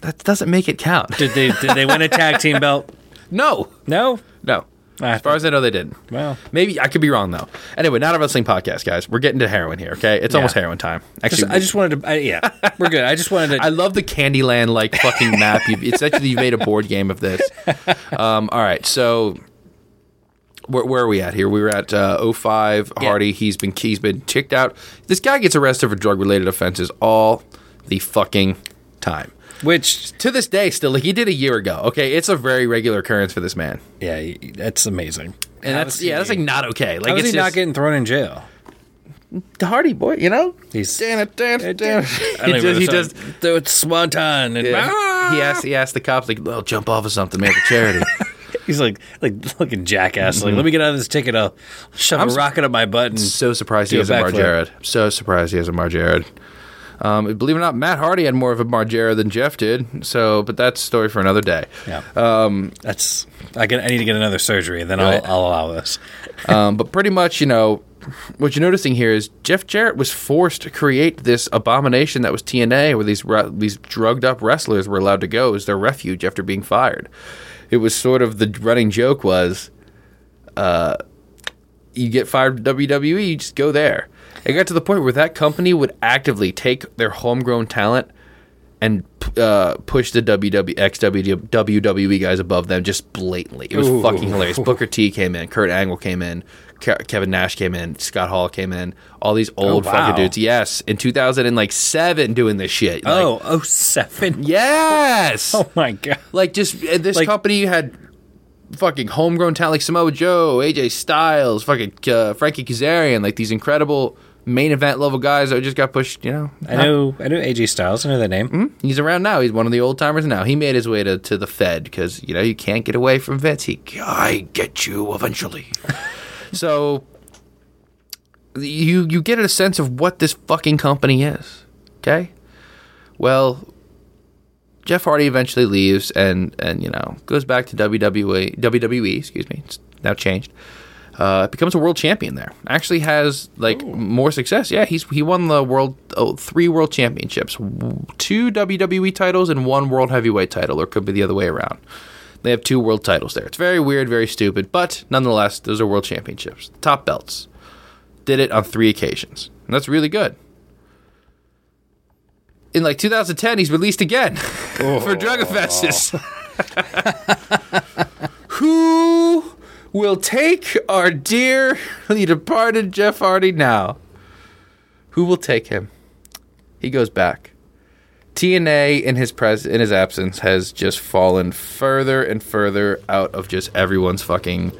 That doesn't make it count. Did they did they win a tag team belt? no. No. No. As far as I know, they didn't. Well, Maybe I could be wrong though. Anyway, not a wrestling podcast, guys. We're getting to heroin here. Okay, it's almost heroin time. Actually, Just- I just wanted to. I, yeah, we're good. I just wanted to. I love the Candyland like fucking map. You've, it's actually you made a board game of this. Um, all right, so where, where are we at here? We were at uh, 05. Hardy. He's been he's been kicked out. This guy gets arrested for drug related offenses all the fucking time. Which, To this day, still like he did a year ago. Okay, it's a very regular occurrence for this man, yeah, that's amazing. and that's yeah, that's like not okay. Like How is it's he not just getting thrown in jail? the Hardy boy, you know. He's- damn it, damn it, damn it. He does. He does. Do it swanton and! He asked. He asked the cops like, "Well, jump off of something, man, for charity." He's like like looking jackass. Like, mm-hmm. let me get out of this ticket. I'll shove I'm a rocket up my butt. And, so surprised he Do a has a Mar backflip. Jared. So surprised he has a Margera. Um, believe it or not, Matt Hardy had more of a Margera than Jeff did. So, but that's a story for another day. yeah, um, that's. I. I need to get another surgery, and then Right. I'll, I'll allow this. um, but pretty much, you know, what you're noticing here is Jeff Jarrett was forced to create this abomination that was TNA, where these re- these drugged up wrestlers were allowed to go as their refuge after being fired. It was sort of the running joke was, uh, you get fired WWE, you just go there. It got to the point where that company would actively take their homegrown talent and uh, push the WW WWE guys above them just blatantly. It was Ooh. fucking hilarious. Booker T came in, Kurt Angle came in, Ke- Kevin Nash came in, Scott Hall came in, all these old wow. fucking dudes. Yes, in 2007 doing this shit. Like, oh, oh seven. yes. Oh my god. Like just uh, this Like- company had fucking homegrown talent like Samoa Joe, AJ Styles, fucking uh, Frankie Kazarian, like these incredible main event level guys that just got pushed. You know, I know. I know AJ Styles. I know that name. Hmm? he's around now. He's one of the old timers now. He made his way to, to the Fed because you know you can't get away from Vince. He I get you eventually. so you you get a sense of what this fucking company is. Okay, well. Jeff Hardy eventually leaves and, and you know goes back to WWE WWE excuse me it's now changed uh, becomes a world champion there. Actually has like more success. Yeah, he's he won the world oh, three world championships, two WWE titles and one world heavyweight title, or could be the other way around. They have two world titles there. It's very weird, very stupid, but nonetheless, those are world championships, top belts. Did it on three occasions, and that's really good. In like 2010, he's released again for drug offenses. Who will take our dearly departed Jeff Hardy now? Who will take him? He goes back. TNA in his pres in his absence has just fallen further and further out of just everyone's fucking.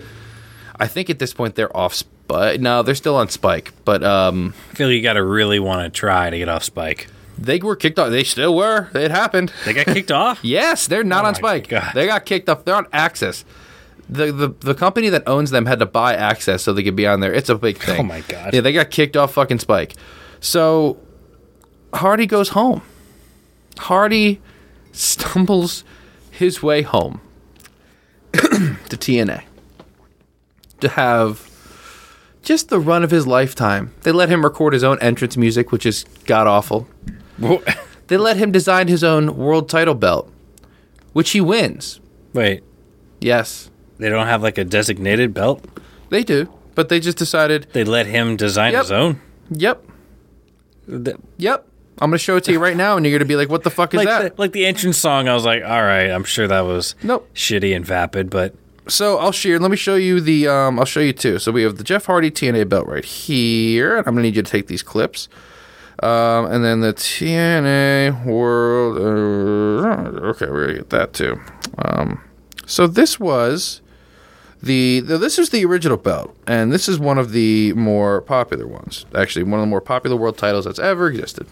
I think at this point they're off Spike. No, they're still on Spike, but um, I feel you got to really want to try to get off Spike. they were kicked off. They still were. It happened. They got kicked off. Yes, they're not Oh on Spike. God. They got kicked off. They're on AXS. The, the the company that owns them had to buy AXS so they could be on there. It's a big oh thing. Oh my God. Yeah, they got kicked off fucking Spike. So Hardy goes home. Hardy stumbles his way home to TNA to have just the run of his lifetime. They let him record his own entrance music, which is god awful. They let him design his own world title belt, which he wins. Wait, Yes, they don't have like a designated belt. they do. But they just decided, They let him design Yep. his own. yep, yep. I'm going to show it to you right now, and you're going to be like, what the fuck is like that? the, like the entrance song. I was like, all right, I'm sure that was Nope. shitty and vapid, but So I'll share. Let me show you the. Um, I'll show you two. So we have the Jeff Hardy TNA belt right here, and I'm gonna need you to take these clips. Um, and then the TNA World. Uh, okay, we're gonna get that too. Um, so this was the, the this is the original belt, and this is one of the more popular ones. Actually, one of the more popular world titles that's ever existed.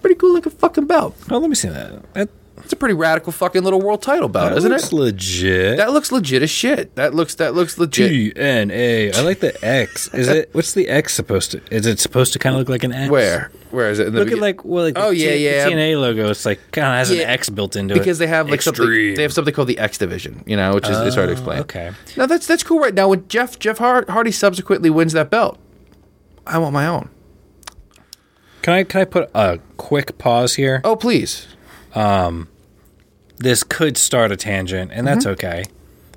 Pretty cool looking fucking belt. oh, let me see that. That, It's a pretty radical fucking little world title belt, that isn't looks it? legit. That looks legit as shit. That looks that looks legit. T N A. I like the X. Is it? What's the X supposed to? Is it supposed to kind of look like an X? Where? Where is it? In the Look at like well, like oh, the Oh, yeah, T- yeah. The TNA logo. It's like kind of has Yeah, an X built into it because they have like something. Extreme. They have something called the X Division, you know, which is it's hard to explain. Oh, okay. Now that's that's cool. Right now, when Jeff Jeff Har- Hardy subsequently wins that belt, I want my own. Can I can I put a quick pause here? Oh please. This could start a tangent, and that's okay.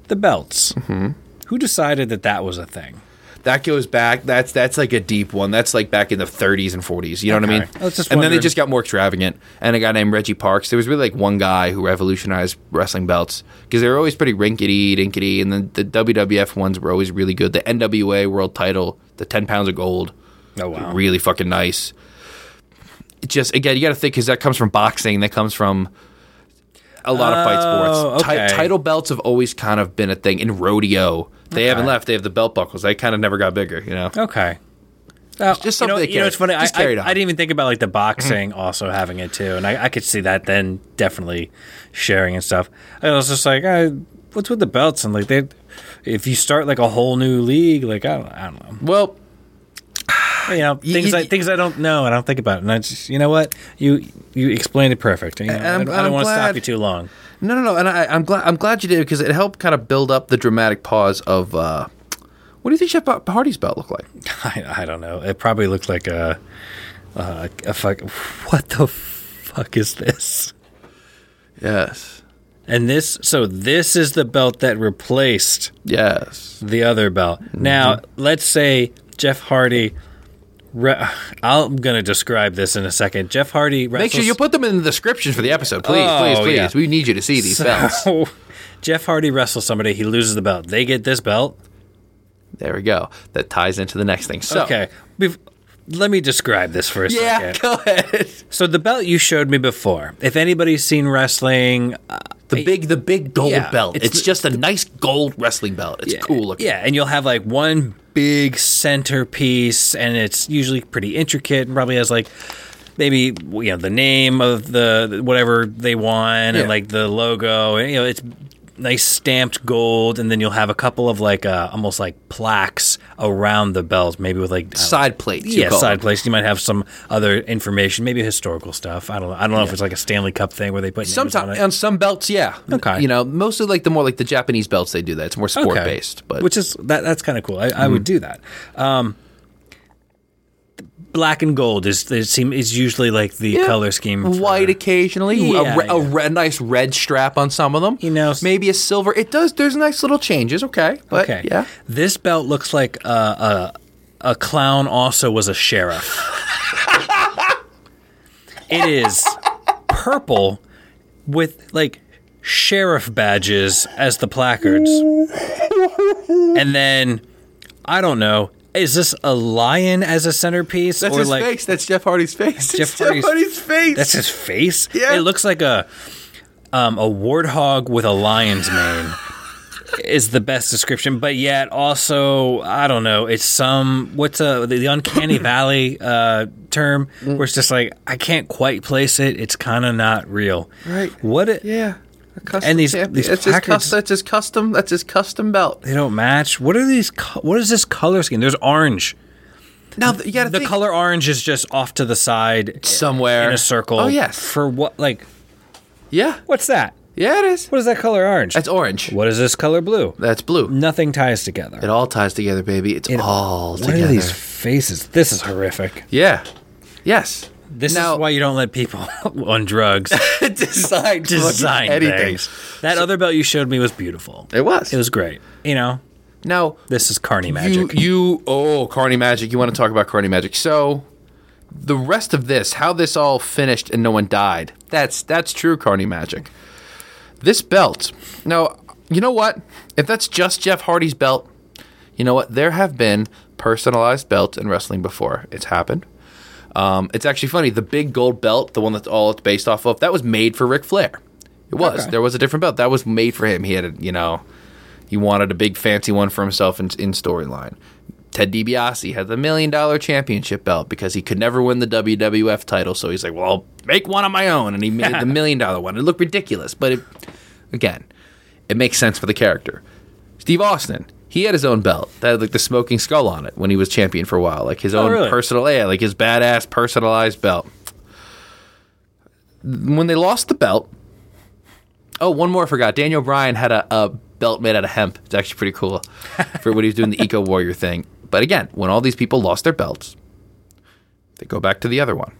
The belts. Mm-hmm. Who decided that that was a thing? That goes back. That's that's like a deep one. That's like back in the 30s and 40s. You know what I mean? I and then they just got more extravagant. And a guy named Reggie Parks. There was really like one guy who revolutionized wrestling belts because they were always pretty rinkety dinkety. And then the WWF ones were always really good. The NWA World Title, the 10 pounds of gold, Oh wow. really fucking nice. Just again, you got to think because that comes from boxing. That comes from a lot of fight Oh, sports. Ti- okay. title belts have always kind of been a thing in rodeo. They haven't left. They have the belt buckles. They kind of never got bigger. You know. Okay. Well, just you something know, they you know, it's funny. just I, I, carry it on. I didn't even think about like the boxing also having it too, and I, I could see that then definitely sharing and stuff. I was just like, uh, what's with the belts? And like they, if you start like a whole new league, like I don't, I don't know. Well, You know, things you- I things I don't know, and I don't think about, and I just, you know what, you you explained it perfect. You know, I don't, I'm want to stop you too long. no, no, no. And I, I'm glad. I'm glad you did because it helped kind of build up the dramatic pause of. Uh, what do you think Jeff Hardy's belt look like? I, I don't know. It probably looked like a a, a fuck. What the fuck is this? Yes. And this, so this is the belt that replaced Yes. the other belt. Now, let's say Jeff Hardy Re- I'm gonna describe this in a second. Jeff Hardy. Make sure you put them in the description for the episode, please, Oh, please, please. yeah. We need you to see these belts. Jeff Hardy wrestles somebody. He loses the belt. They get this belt. There we go. That ties into the next thing. So, Okay. Bef- let me describe this for a yeah, second. go ahead. So the belt you showed me before. If anybody's seen wrestling, uh, The big, the big gold Yeah, belt. it's It's, the- just a nice gold wrestling belt. It's cool looking. Yeah, and you'll have like one big centerpiece, and it's usually pretty intricate, and probably has like maybe you know the name of the whatever they want, Yeah. and like the logo, and you know it's nice stamped gold, and then you'll have a couple of like uh, almost like plaques around the belt, maybe with like know, Side plates. you yeah, side plates. You might have some other information, maybe historical stuff. I don't know. I don't know if it's like a Stanley Cup thing where they put names on Sometimes on some belts, yeah. Okay. You know, mostly like the more like the Japanese belts, they do that. It's more sport Okay. based. But which is that that's kind of cool. I, I would do that. Um, black and gold is seem is usually like the Yeah. color scheme. for- white occasionally, Yeah, a, re- a yeah. red, nice red strap on some of them. You know, maybe a silver. It does. There's nice little changes. Okay, but Okay. yeah. This belt looks like a a, a clown also was a sheriff. it is purple with like sheriff badges as the placards. and then I don't know, is this a lion as a centerpiece That's or his like face. That's Jeff Hardy's face. Jeff It's Hardy's- face. That's his face. Yeah. it looks like a um, a warthog with a lion's mane. Is the best description, but yet also I don't know. It's some what's a the, the uncanny valley uh, term where it's just like I can't quite place it. It's kind of not real. Right. What it? yeah. A custom And these- champion. these that's, his placards- custom, that's his custom. That's his custom belt. They don't match. What are these? What is this color scheme? There's orange. Now you got to The think color orange is just off to the side eh, somewhere in a circle. Oh yes. For what? Like Yeah. what's that? Yeah, it is. What is that color orange? That's orange. What is this color blue? That's blue. Nothing ties together. It all ties together, baby. It's all what together. are these faces? This is horrific. Yeah. Yes. This Now- is why you don't let people on drugs design design anything. things. That other belt you showed me was beautiful. It was. It was great. You know, Now this is Carny you magic. you oh Carny Magic. You want to talk about Carny Magic? So the rest of this, how this all finished and no one died. That's that's true Carny Magic. This belt. Now you know what? If that's just Jeff Hardy's belt, you know what? There have been personalized belts in wrestling before. It's happened. Um, it's actually funny. The big gold belt, the one that's all it's based off of, that was made for Ric Flair. It was. Okay. There was a different belt that was made for him. He had a, you know, he wanted a big fancy one for himself in, in storyline. Ted DiBiase had the million dollar championship belt because he could never win the WWF title. So he's like, well, I'll make one on my own. And he made the million dollar one. It looked ridiculous, but it, again, it makes sense for the character. Steve Austin, he had his own belt that had like the smoking skull on it when he was champion for a while, like his oh, own really? personal, yeah, like his badass personalized belt. When they lost the belt, oh, one more I forgot. Daniel Bryan had a, a belt made out of hemp. It's actually pretty cool for when he was doing the Eco Warrior thing. But again, when all these people lost their belts, they go back to the other one.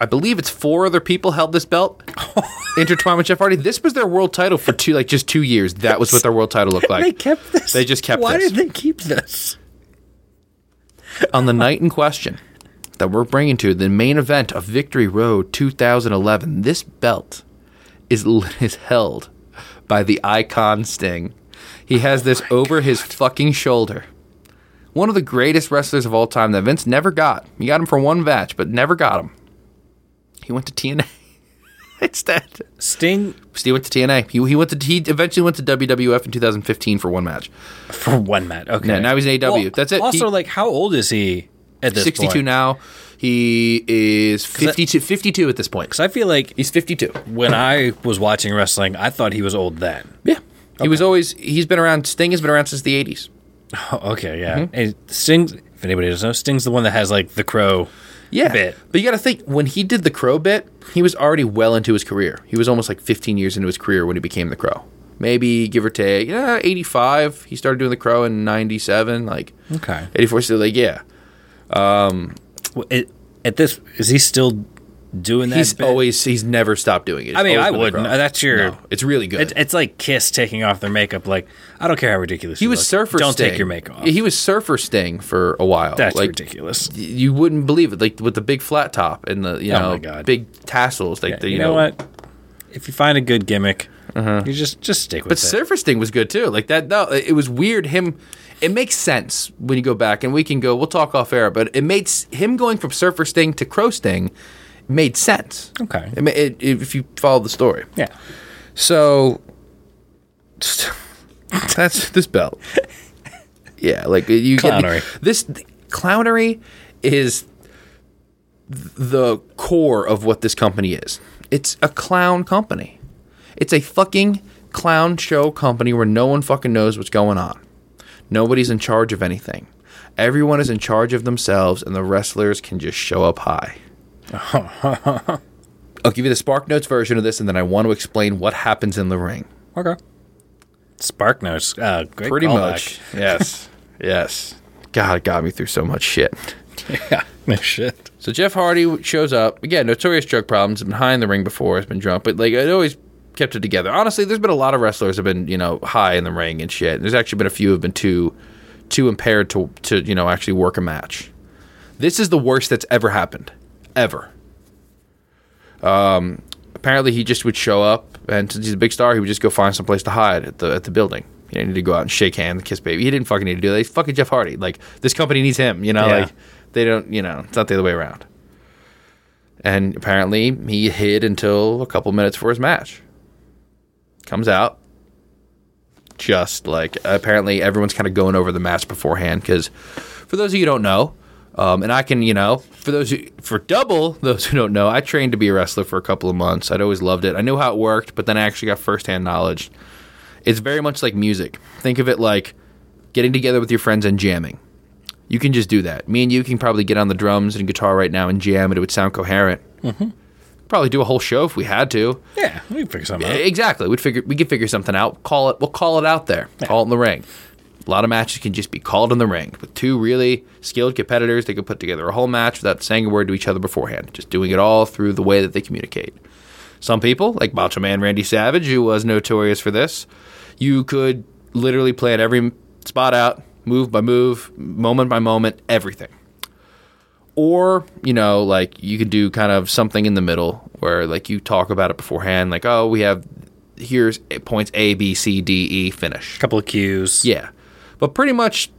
I believe it's four other people held this belt intertwined with Jeff Hardy. This was their world title for two, like just two years. That was what their world title looked like. they kept this. They just kept this. Why this. did they keep this? on the night in question that we're bringing to the main event of Victory Road 2011, this belt is is held by the icon Sting. He oh has this over his fucking shoulder. One of the greatest wrestlers of all time that Vince never got. He got him for one match, but never got him. He went to TNA. Instead, Sting Steve went to TNA. He, he went to he eventually went to WWF in 2015 for one match. for one match. Okay. Yeah, now he's in AEW. That's it. Also, He- like, how old is he at this 62 point? now. He is 52, 52 at this point. Because I feel like He's 52. when I was watching wrestling, I thought he was old then. Yeah. He was always, he's been around, Sting has been around since the 80s. Oh, okay, yeah. Mm-hmm. And Sting's, if anybody doesn't know, Sting's the one that has like the crow. Yeah. Bit. But you got to think, when he did the Crow bit, he was already well into his career. He was almost like 15 years into his career when he became the Crow. Maybe give or take, yeah, 85. He started doing the Crow in 97, like Okay. 84. So, like, yeah. Um, well, it, at this, is he still doing that. He's bit. always he's never stopped doing it. I mean, I wouldn't. That's your. No, it's really good. It, it's like Kiss taking off their makeup. Like I don't care how ridiculous he you was look. Surfer. Don't Sting. take your makeup off. He was Surfer Sting for a while. That's like, ridiculous. You wouldn't believe it, like with the big flat top and the you Oh know big tassels. Like the, you, know, what? If you find a good gimmick, you just just stick with Uh-huh. But. Surfer Sting was good too. Like that. No, it was weird. Him. It makes sense when you go back, and we can go. We'll talk off air. But it makes him going from Surfer Sting to Crow Sting made sense. Okay. It, it, if you follow the story. yeah. So that's this belt. Yeah, like you Clownery. get this clownery is the core of what this company is. It's a clown company. It's a fucking clown show company where no one fucking knows what's going on. Nobody's in charge of anything. Everyone is in charge of themselves, and the wrestlers can just show up high. I'll give you the Spark Notes version of this, and then I want to explain what happens in the ring. Okay. Spark Notes. Uh, great Pretty much. Yes. yes. God, it got me through so much shit. Yeah. No shit. So Jeff Hardy shows up. Again, notorious drug problems. Been high in the ring before. Has been drunk, but like it always kept it together. Honestly, there's been a lot of wrestlers have been you know high in the ring and shit. And There's actually been a few who have been too too impaired to to you know actually work a match. This is the worst that's ever happened, ever. Um, apparently he just would show up, and since he's a big star, he would just go find some place to hide at the at the building. He didn't need to go out and shake hands, kiss baby. He didn't fucking need to do that. He's fucking Jeff Hardy. Like this company needs him. You know, Yeah. like they don't. You know, it's not the other way around. And apparently he hid until a couple minutes for his match. Comes out. Just like apparently everyone's kind of going over the match beforehand because for those of you who don't know, um, and I can, you know, for those who, for double those who don't know, I trained to be a wrestler for a couple of months. I'd always loved it. I knew how it worked, but then I actually got firsthand knowledge. It's very much like music. Think of it like getting together with your friends and jamming. You can just do that. Me and you can probably get on the drums and guitar right now and jam, and it would sound coherent. Mm-hmm. Probably do a whole show if we had to. Yeah, we can figure something out. Exactly. We'd figure we could figure something out. Call it. We'll call it out there. Call it in the ring. A lot of matches can just be called in the ring with two really skilled competitors. They could put together a whole match without saying a word to each other beforehand. Just doing it all through the way that they communicate. Some people, like Macho Man Randy Savage, who was notorious for this, you could literally plan every spot out, move by move, moment by moment, everything or you know like you could do kind of something in the middle where like you talk about it beforehand like oh we have here's points a b c d e finish couple of cues. yeah but pretty much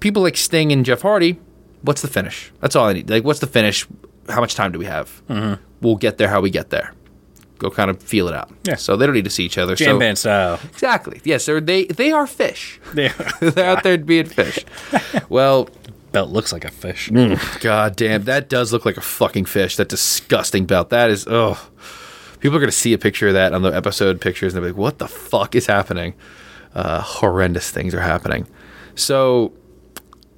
people like sting and jeff hardy what's the finish that's all i need like what's the finish how much time do we have mm-hmm. we'll get there how we get there go kind of feel it out Yeah. so they don't need to see each other Jam so band style. exactly yes they're, they they are Phish Yeah. they're out there being Phish well Belt looks like a fish. God damn, that does look like a fucking fish. That disgusting belt. That is, oh. People are going to see a picture of that on the episode pictures and they'll be like, what the fuck is happening? Uh, horrendous things are happening. So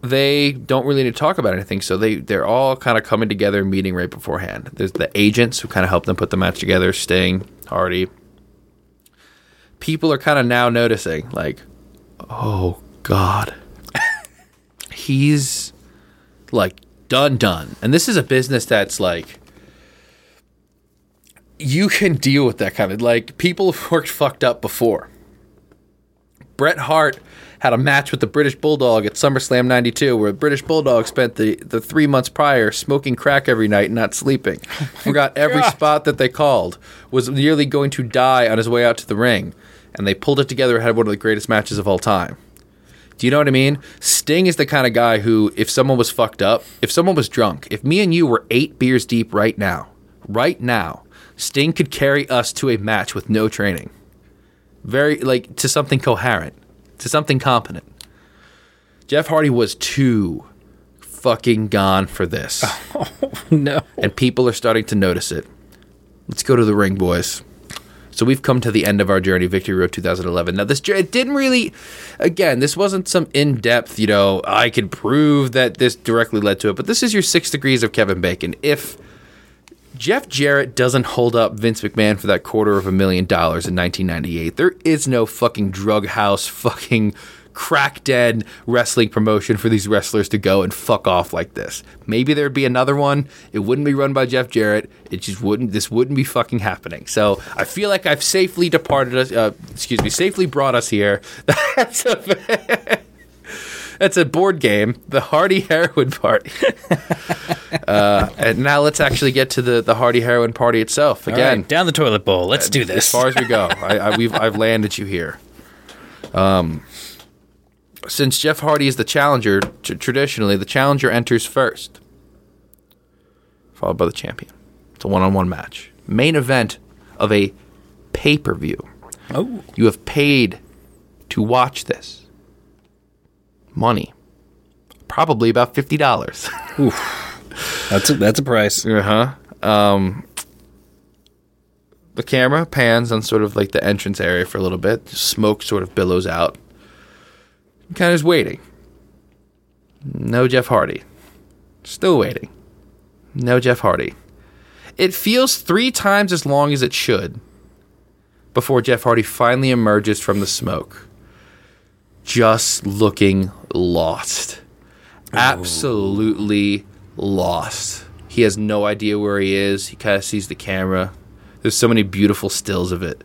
they don't really need to talk about anything. So they, they're all kind of coming together, meeting right beforehand. There's the agents who kind of help them put the match together Sting, Hardy. People are kind of now noticing, like, oh, God. He's like done done and this is a business that's like you can deal with that kind of like people have worked fucked up before bret hart had a match with the british bulldog at summerslam 92 where the british bulldog spent the, the three months prior smoking crack every night and not sleeping oh forgot every God. spot that they called was nearly going to die on his way out to the ring and they pulled it together and had one of the greatest matches of all time do you know what I mean? Sting is the kind of guy who, if someone was fucked up, if someone was drunk, if me and you were eight beers deep right now, right now, Sting could carry us to a match with no training. Very, like, to something coherent, to something competent. Jeff Hardy was too fucking gone for this. Oh, no. and people are starting to notice it. Let's go to the ring, boys. So we've come to the end of our journey, Victory Road 2011. Now, this journey it didn't really, again, this wasn't some in-depth, you know, I could prove that this directly led to it, but this is your six degrees of Kevin Bacon. If Jeff Jarrett doesn't hold up Vince McMahon for that quarter of a million dollars in 1998, there is no fucking drug house, fucking crack dead wrestling promotion for these wrestlers to go and fuck off like this. Maybe there'd be another one. It wouldn't be run by Jeff Jarrett. It just wouldn't. This wouldn't be fucking happening. So I feel like I've safely departed us. Uh, excuse me, safely brought us here. That's a. That's a board game, the Hardy Heroin Party. uh, and now let's actually get to the, the Hardy Heroin Party itself. Again, right, down the toilet bowl. Let's do this. as far as we go, I, I, we've I've landed you here. Um, since Jeff Hardy is the challenger, t- traditionally the challenger enters first, followed by the champion. It's a one-on-one match, main event of a pay-per-view. oh, You have paid to watch this. Money, probably about fifty dollars. that's a, that's a price. Uh huh. Um, the camera pans on sort of like the entrance area for a little bit. Smoke sort of billows out. Kind of is waiting. No Jeff Hardy. Still waiting. No Jeff Hardy. It feels three times as long as it should before Jeff Hardy finally emerges from the smoke. Just looking lost. Absolutely lost. He has no idea where he is. He kind of sees the camera. There's so many beautiful stills of it.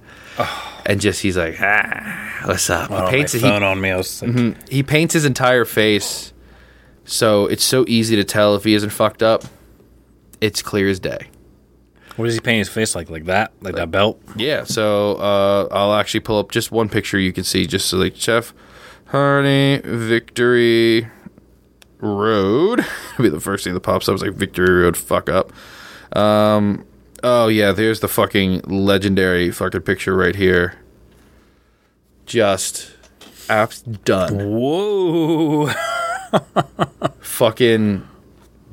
And just he's like, ah, what's up? Oh, he paints my it. He, on me. Like, he paints his entire face, so it's so easy to tell if he isn't fucked up. It's clear as day. What does he paint his face like? Like that? Like that belt? Yeah, so uh, I'll actually pull up just one picture you can see, just so like Jeff Hardy Victory Road. be the first thing that pops up. It's like Victory Road. Fuck up. Um. Oh yeah, there's the fucking legendary fucking picture right here. Just apps done. Whoa. fucking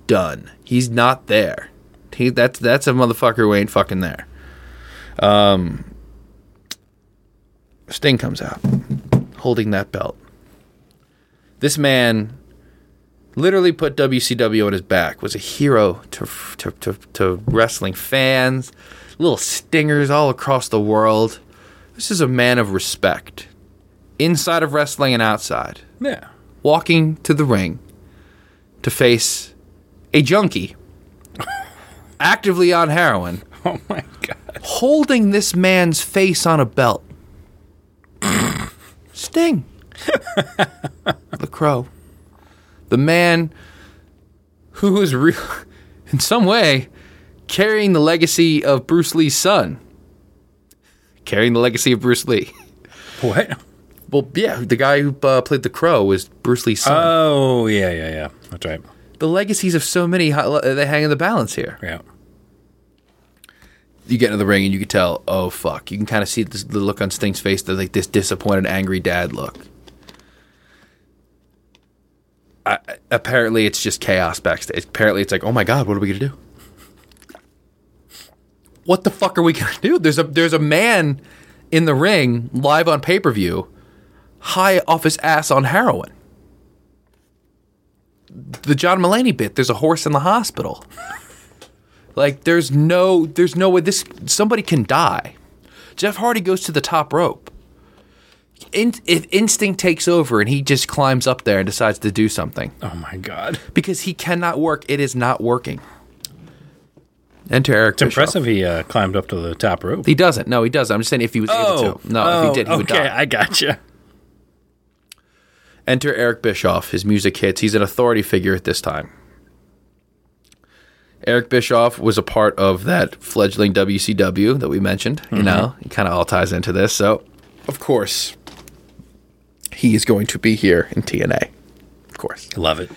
done. He's not there. He that's that's a motherfucker who ain't fucking there. Um Sting comes out holding that belt. This man literally put WCW on his back, was a hero to to to, to wrestling fans, little stingers all across the world. This is a man of respect. Inside of wrestling and outside Yeah. walking to the ring to face a junkie actively on heroin Oh my god. holding this man's face on a belt. Sting. the crow. The man who is real in some way carrying the legacy of Bruce Lee's son. Carrying the legacy of Bruce Lee. What? Well, yeah, the guy who uh, played the crow was Bruce Lee's son. Oh yeah, yeah, yeah. That's right. the legacies of so many they hang in the balance here. Yeah. You get into the ring and you can tell, oh fuck! You can kind of see this, the look on Sting's face, the like this disappointed, angry dad look. I, apparently, it's just chaos backstage. Apparently, it's like, oh my god, what are we gonna do? What the fuck are we gonna do? There's a there's a man in the ring live on pay per view, high off his ass on heroin. The John Mulaney bit. There's a horse in the hospital. Like there's no there's no way this somebody can die. Jeff Hardy goes to the top rope. In, if instinct takes over and he just climbs up there and decides to do something Oh my god. because he cannot work, it is not working. Enter Eric. It's impressive he uh, climbed up to the top rope. He doesn't. No, he doesn't. I'm just saying if he was able to. No, if he did, he would Oh, okay, die. I gotcha. Enter Eric Bischoff. His music hits. He's an authority figure at this time. Eric Bischoff was a part of that fledgling WCW that we mentioned. You know, it kind of all ties into this. So, of course, he is going to be here in TNA. Of course. Love it.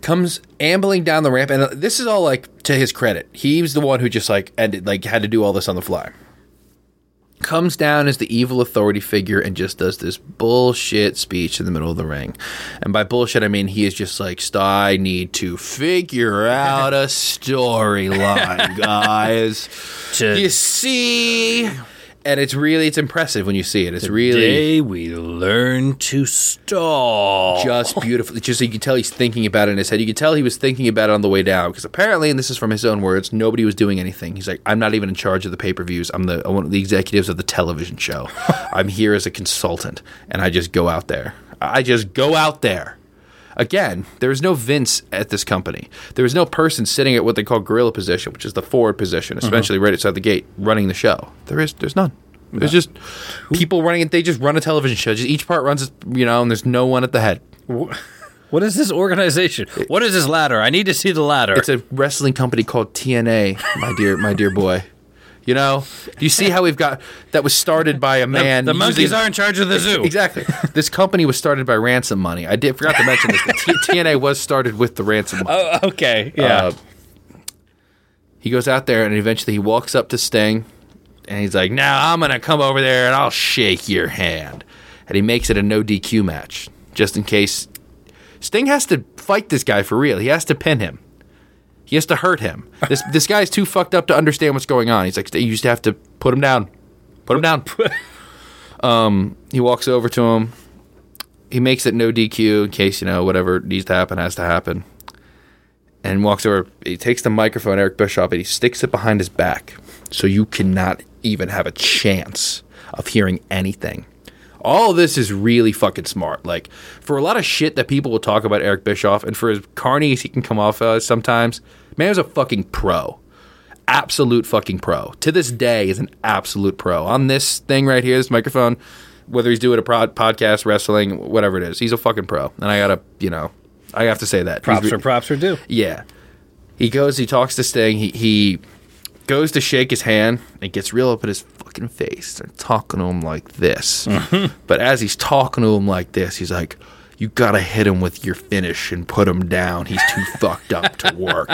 Comes ambling down the ramp, and uh, this is all like to his credit. He's the one who just like ended, like had to do all this on the fly. Comes down as the evil authority figure and just does this bullshit speech in the middle of the ring. And by bullshit, I mean he is just like, "St- I need to figure out a storyline, guys. To- You see, and it's really it's impressive when you see it. It's really Today we learn to stall. just beautiful. Just so you can tell he's thinking about it in his head. You can tell he was thinking about it on the way down because apparently, and this is from his own words, nobody was doing anything. He's like, I'm not even in charge of the pay per views. I'm the I'm one of the executives of the television show. I'm here as a consultant, and I just go out there. I just go out there. Again, there is no Vince at this company. There is no person sitting at what they call gorilla position, which is the forward position, mm-hmm. essentially right outside the gate, running the show. There is, there's none. There's just people running it. They just run a television show. Just each part runs, you know, and there's no one at the head. What is this organization? What is this ladder? I need to see the ladder. It's a wrestling company called TNA, my dear, my dear boy. You know, do you see how we've got that was started by a man? the monkeys using- are in charge of the zoo. Exactly. This company was started by ransom money. I did forgot to mention this. T- TNA was started with the ransom money. Oh, okay. Yeah. Uh, he goes out there and eventually he walks up to Sting and he's like, Now I'm going to come over there and I'll shake your hand. And he makes it a no DQ match just in case Sting has to fight this guy for real. He has to pin him. He has to hurt him. This this guy's too fucked up to understand what's going on. He's like, you just have to put him down. Put him down. um, he walks over to him. He makes it no DQ in case, you know, whatever needs to happen has to happen and walks over. He takes the microphone, Eric Bischoff, and he sticks it behind his back, so you cannot even have a chance of hearing anything. All this is really fucking smart. Like for a lot of shit that people will talk about Eric Bischoff, and for as carny as he can come off as sometimes, man is a fucking pro, absolute fucking pro. To this day, is an absolute pro on this thing right here, this microphone. Whether he's doing a prod, podcast, wrestling, whatever it is, he's a fucking pro. And I gotta, you know, I have to say that. Props re- for props are due. yeah. He goes, he talks to Sting, he, he goes to shake his hand and gets real up in his fucking face and talking to him like this. Mm-hmm. But as he's talking to him like this, he's like, You gotta hit him with your finish and put him down. He's too fucked up to work.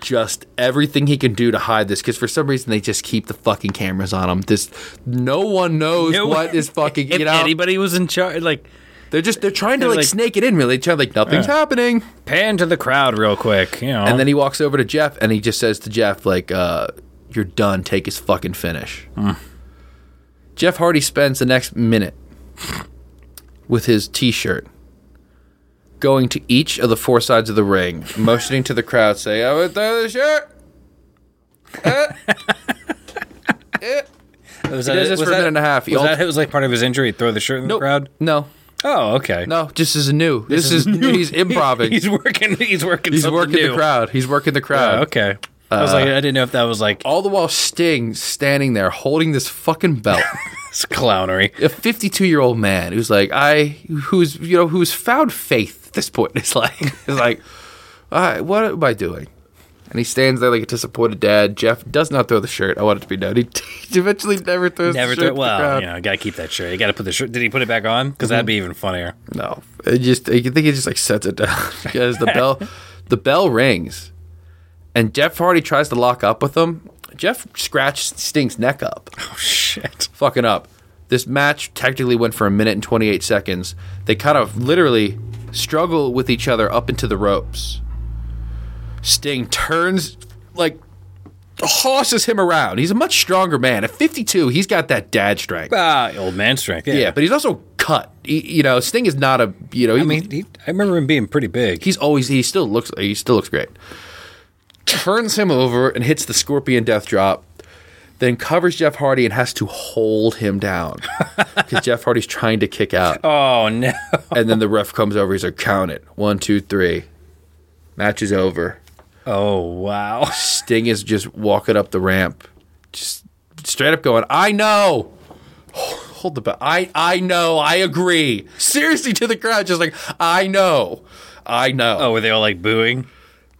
Just everything he can do to hide this, because for some reason they just keep the fucking cameras on him. This no one knows No what is fucking If you know. anybody was in charge, like they're just they're trying to like, like- snake it in really. They're trying like nothing's happening. pan to the crowd real quick, you know. And then he walks over to Jeff and he just says to Jeff, like, uh, you're done. Take his fucking finish. Jeff Hardy spends the next minute with his t shirt going to each of the four sides of the ring, motioning to the crowd, saying, I would throw the shirt. Uh, uh. was He does this for a minute and a half. He Was that it was like part of his injury? Throw the shirt in the crowd. No. Oh, okay. No, just as new. This, is, new. He's improving. He's working. He's working. He's something working new. the crowd. He's working the crowd. Oh, okay. I was like, uh, I didn't know if that was like All the while Sting standing there holding this fucking belt. It's clownery. a 52 year old man who's like I who's you know who's found faith at this point in like it's like all right, what am I doing? And he stands there like a disappointed dad. Jeff does not throw the shirt. I want it to be known. He, he eventually never throws Never the shirt. to the Well, crowd. you know, got to keep that shirt. You got to put the shirt. Did he put it back on? Because that'd be even funnier. No, it just I think he just like sets it down because the bell the bell rings, and Jeff Hardy tries to lock up with him. Jeff scratched Sting's neck up. Oh shit. fucking up. This match technically went for a minute and 28 seconds. They kind of literally struggle with each other up into the ropes. Sting turns, like, tosses him around. He's a much stronger man. At 52, he's got that dad strength. Ah, old man strength. Yeah. Yeah, but he's also cut. He, you know, Sting is not a, you know, he, I mean, he, I remember him being pretty big. he's always, he still looks, he still looks great. Turns him over and hits the Scorpion Death Drop. Then covers Jeff Hardy and has to hold him down because Jeff Hardy's trying to kick out. oh no. And then the ref comes over. He's like, "Count it. One, two, three. Match is over." Oh wow. Sting is just walking up the ramp, just straight up going, "I know." Hold the bell. I I know. I agree. Seriously, to the crowd, just like I know. I know. Oh, were they all like booing?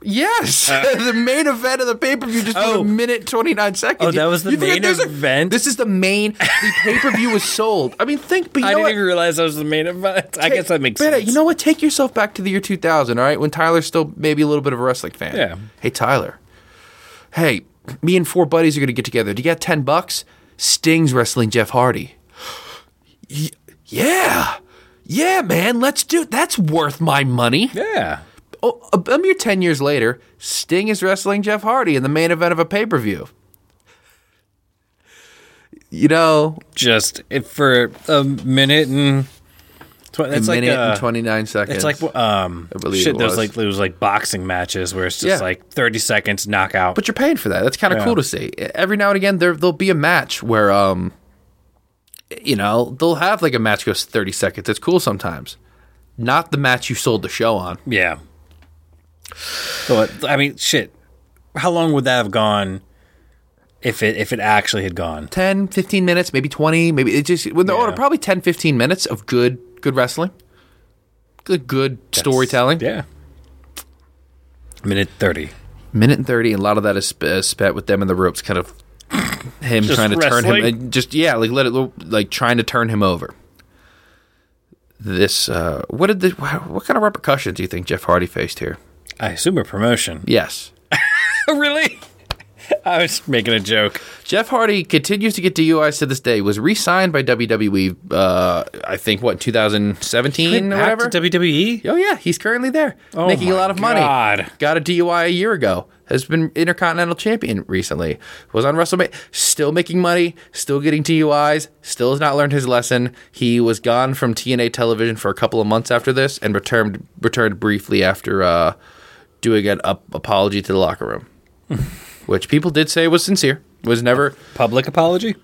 Yes, the main event of the pay per view just Uh, Oh. a minute twenty nine seconds. Oh, that was the You main there's a- event? this is the main. The pay per view was sold. I mean, think. But I didn't what? even realize that was the main event. I guess that makes sense. You know what? Take yourself back to the year two thousand. All right, when Tyler's still maybe a little bit of a wrestling fan. Yeah. Hey Tyler. Hey, me and four buddies are gonna get together. Do you got ten bucks? Sting's wrestling Jeff Hardy. Yeah. Yeah, man, let's do That's worth my money. Yeah. Oh, a, a mere 10 years later, Sting is wrestling Jeff Hardy in the main event of a pay per view. you know, Just for a minute and tw- that's a like minute uh, and 29 seconds. It's like um, I believe shit. it There's was. like it was like boxing matches where it's just Yeah. like 30 seconds knockout. but you're paying for that. That's kind of Yeah. cool to see. Every now and again, there there'll be a match where, um, you know, they'll have like a match goes 30 seconds. It's cool sometimes. Not the match you sold the show on. yeah. But I mean, shit. How long would that have gone if it if it actually had gone? 10, 15 minutes, maybe 20, maybe it just when they're Yeah. older, probably 10, 15 minutes of good good wrestling. Good good storytelling. Yeah. Minute 30. Minute and 30 and a lot of that is uh, spent with them in the ropes kind of him Just trying to turn him wrestling? and just yeah, like let it like trying to turn him over. This uh what did the what kind of repercussions do you think Jeff Hardy faced here? I assume a promotion. Yes. really? I was making a joke. Jeff Hardy continues to get DUIs to this day. Was re-signed by WWE. Uh, I think what 2017 or whatever. to WWE? oh yeah, he's currently there, Oh making a lot of money. God. Got a DUI a year ago. Has been Intercontinental Champion recently. Was on WrestleMania. Still making money. Still getting DUIs. Still has not learned his lesson. He was gone from TNA television for a couple of months after this, and returned returned briefly after uh, doing an up apology to the locker room, which people did say was sincere. Was never Public apology?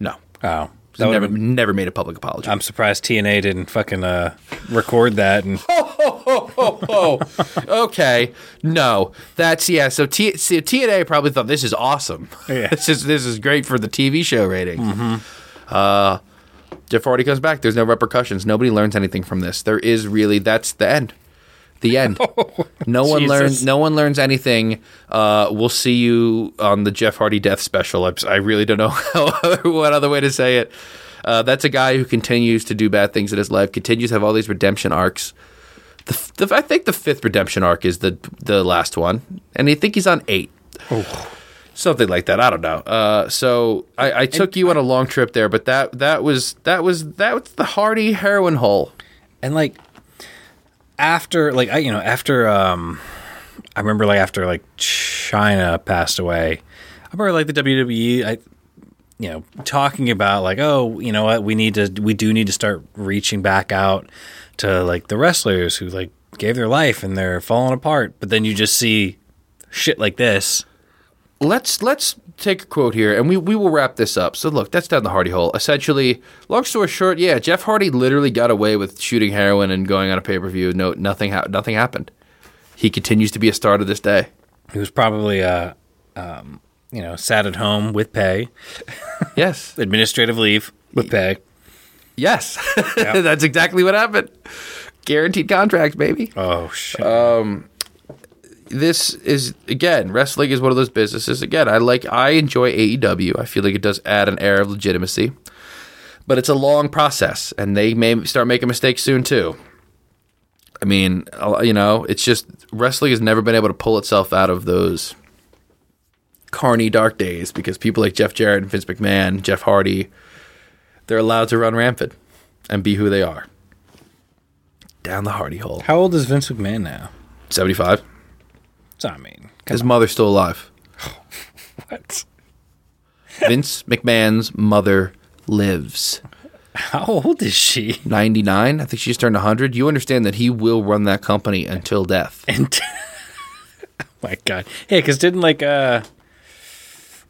no. Oh. That never, been- never made a public apology. I'm surprised TNA didn't fucking uh, record that and oh, okay. No, that's yeah. So T- see, TNA probably thought this is awesome. Yeah. this is this is great for the TV show ratings. Uh, Jeff Hardy comes back. There's no repercussions. Nobody learns anything from this. There is really that's the end. The end. no one Jesus. learns. No one learns anything. Uh, we'll see you on the Jeff Hardy death special. I, I really don't know how, what other way to say it. Uh, that's a guy who continues to do bad things in his life. Continues to have all these redemption arcs. The, the, I think the fifth redemption arc is the the last one, and I think he's on eight. Something like that. I don't know. Uh, so I, I took you on a long trip there, but that that was that was that was the Hardy heroin hole. and like after like I you know after um I remember like after like Chyna passed away I remember like the WWE I you know talking about like oh you know what we need to we do need to start reaching back out to like the wrestlers who like gave their life and they're falling apart. But then you just see shit like this. Let's let's take a quote here and we, we will wrap this up. So look that's down the hardy hole. Essentially long story short yeah jeff hardy literally got away with shooting heroin and going on a pay-per-view. No nothing ha- nothing happened. He continues to be a star to this day. He was probably uh um you know sat at home with pay. Yes. Administrative leave with pay. Yes. That's exactly what happened. Guaranteed contract, baby. Oh shit this is again wrestling is one of those businesses. Again i like i enjoy aew i feel like it does add an air of legitimacy. But it's a long process and they may start making mistakes soon too. I mean you know it's just wrestling has never been able to pull itself out of those carny dark days because people like jeff jarrett and vince mcmahon jeff hardy they're allowed to run rampant and be who they are. Down the hardy hole. How old is Vince McMahon now? 75 So I mean, his mother's still alive what? Vince McMahon's mother lives. How old is she? 99. I think she just turned 100. You understand that he will run that company until death. And oh my god, Hey, because didn't like uh,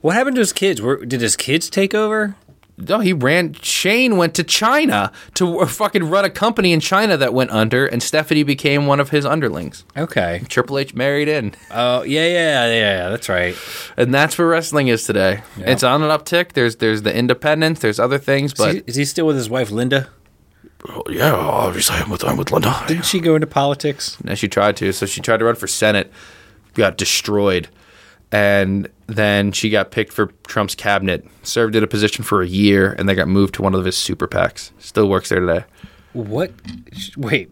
what happened to his kids? Were, did his kids take over? No, he ran. Shane went to China to fucking run a company in China that went under, and Stephanie became one of his underlings. Okay. Triple H married in. Oh yeah, yeah, yeah, yeah. That's right. And that's where wrestling is today. Yeah. It's on an uptick. There's there's the independence, there's other things, Is but he, is he still with his wife Linda? Oh, yeah, obviously I'm with I'm with Linda. Didn't she go into politics? And she tried to. So she tried to run for Senate, got destroyed. And then she got picked for Trump's cabinet, served in a position for a year, and then got moved to one of his super PACs. Still works there today. What? Wait,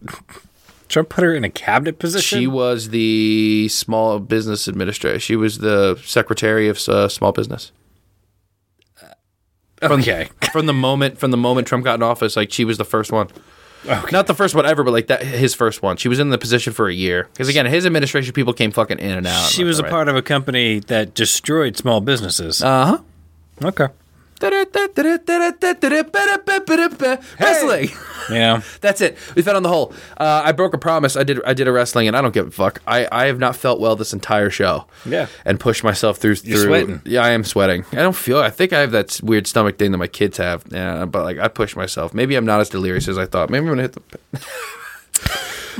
Trump put her in a cabinet position. She was the small business administrator. She was the secretary of uh, small business. okay. From the moment from the moment Trump got in office, like she was the first one. Okay. Not the first one ever, but like that his first one. She was in the position for a year because again, his administration people came fucking in and out. She was a part of a company that destroyed small businesses. Uh huh. okay. Wrestling. Yeah. That's it. We fed on the whole. Uh, I broke a promise. I did. I did a wrestling, and I don't give a fuck. I, I have not felt well this entire show. Yeah. and pushed myself through. You're through sweating. Yeah, I am sweating. I don't feel. I think I have that weird stomach thing that my kids have. Yeah, but like I pushed myself. Maybe I'm not as delirious as I thought. Maybe I'm gonna hit the.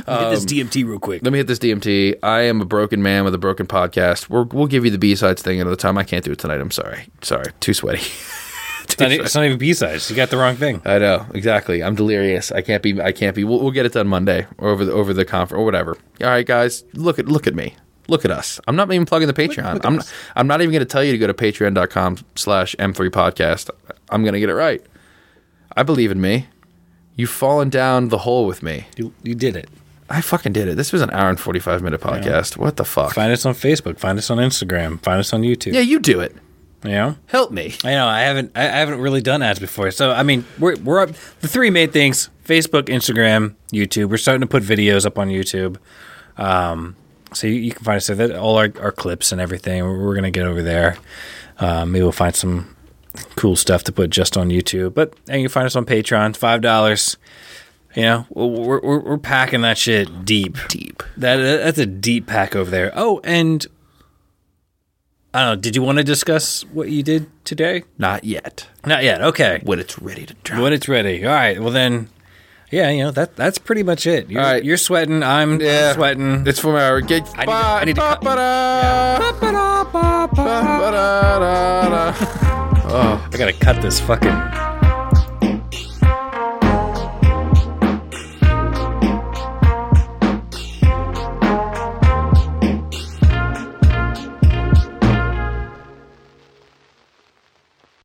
Get this DMT real quick. Let me hit this DMT. I am a broken man with a broken podcast. We're, we'll give you the B sides thing another time. I can't do it tonight. I'm sorry. Sorry. Too sweaty. It's not, it's not even B sides. You got the wrong thing. I know exactly. I'm delirious. I can't be. I can't be. We'll, we'll get it done Monday or over the over the conference or whatever. All right, guys. Look at look at me. Look at us. I'm not even plugging the Patreon. I'm not, I'm not even going to tell you to go to patreon.com slash m3 podcast. I'm going to get it right. I believe in me. You've fallen down the hole with me. You, you did it. I fucking did it. This was an hour and 45 minute podcast. What the fuck? Find us on Facebook. Find us on Instagram. Find us on YouTube. Yeah, you do it. Know? Help me. I know I haven't I haven't really done ads before. So I mean, we're we're up the three main things: Facebook, Instagram, YouTube. We're starting to put videos up on YouTube. Um, so you, you can find us there. That all our, our clips and everything. We're, we're gonna get over there. Um, maybe we'll find some cool stuff to put just on YouTube. But and you can find us on Patreon. Five dollars. You know, we're, we're we're packing that shit deep. Deep. That that's a deep pack over there. Oh, and I don't know. Did you want to discuss what you did today? Not yet. Not yet. Okay. When it's ready to drop. When it's ready. All right. Well then, yeah. You know that that's pretty much it. You're, All right. You're sweating. I'm Yeah. sweating. It's from our gig. I need to- I need to cut- Ba-ba-da. Ba-ba-da. Oh, I gotta cut this fucking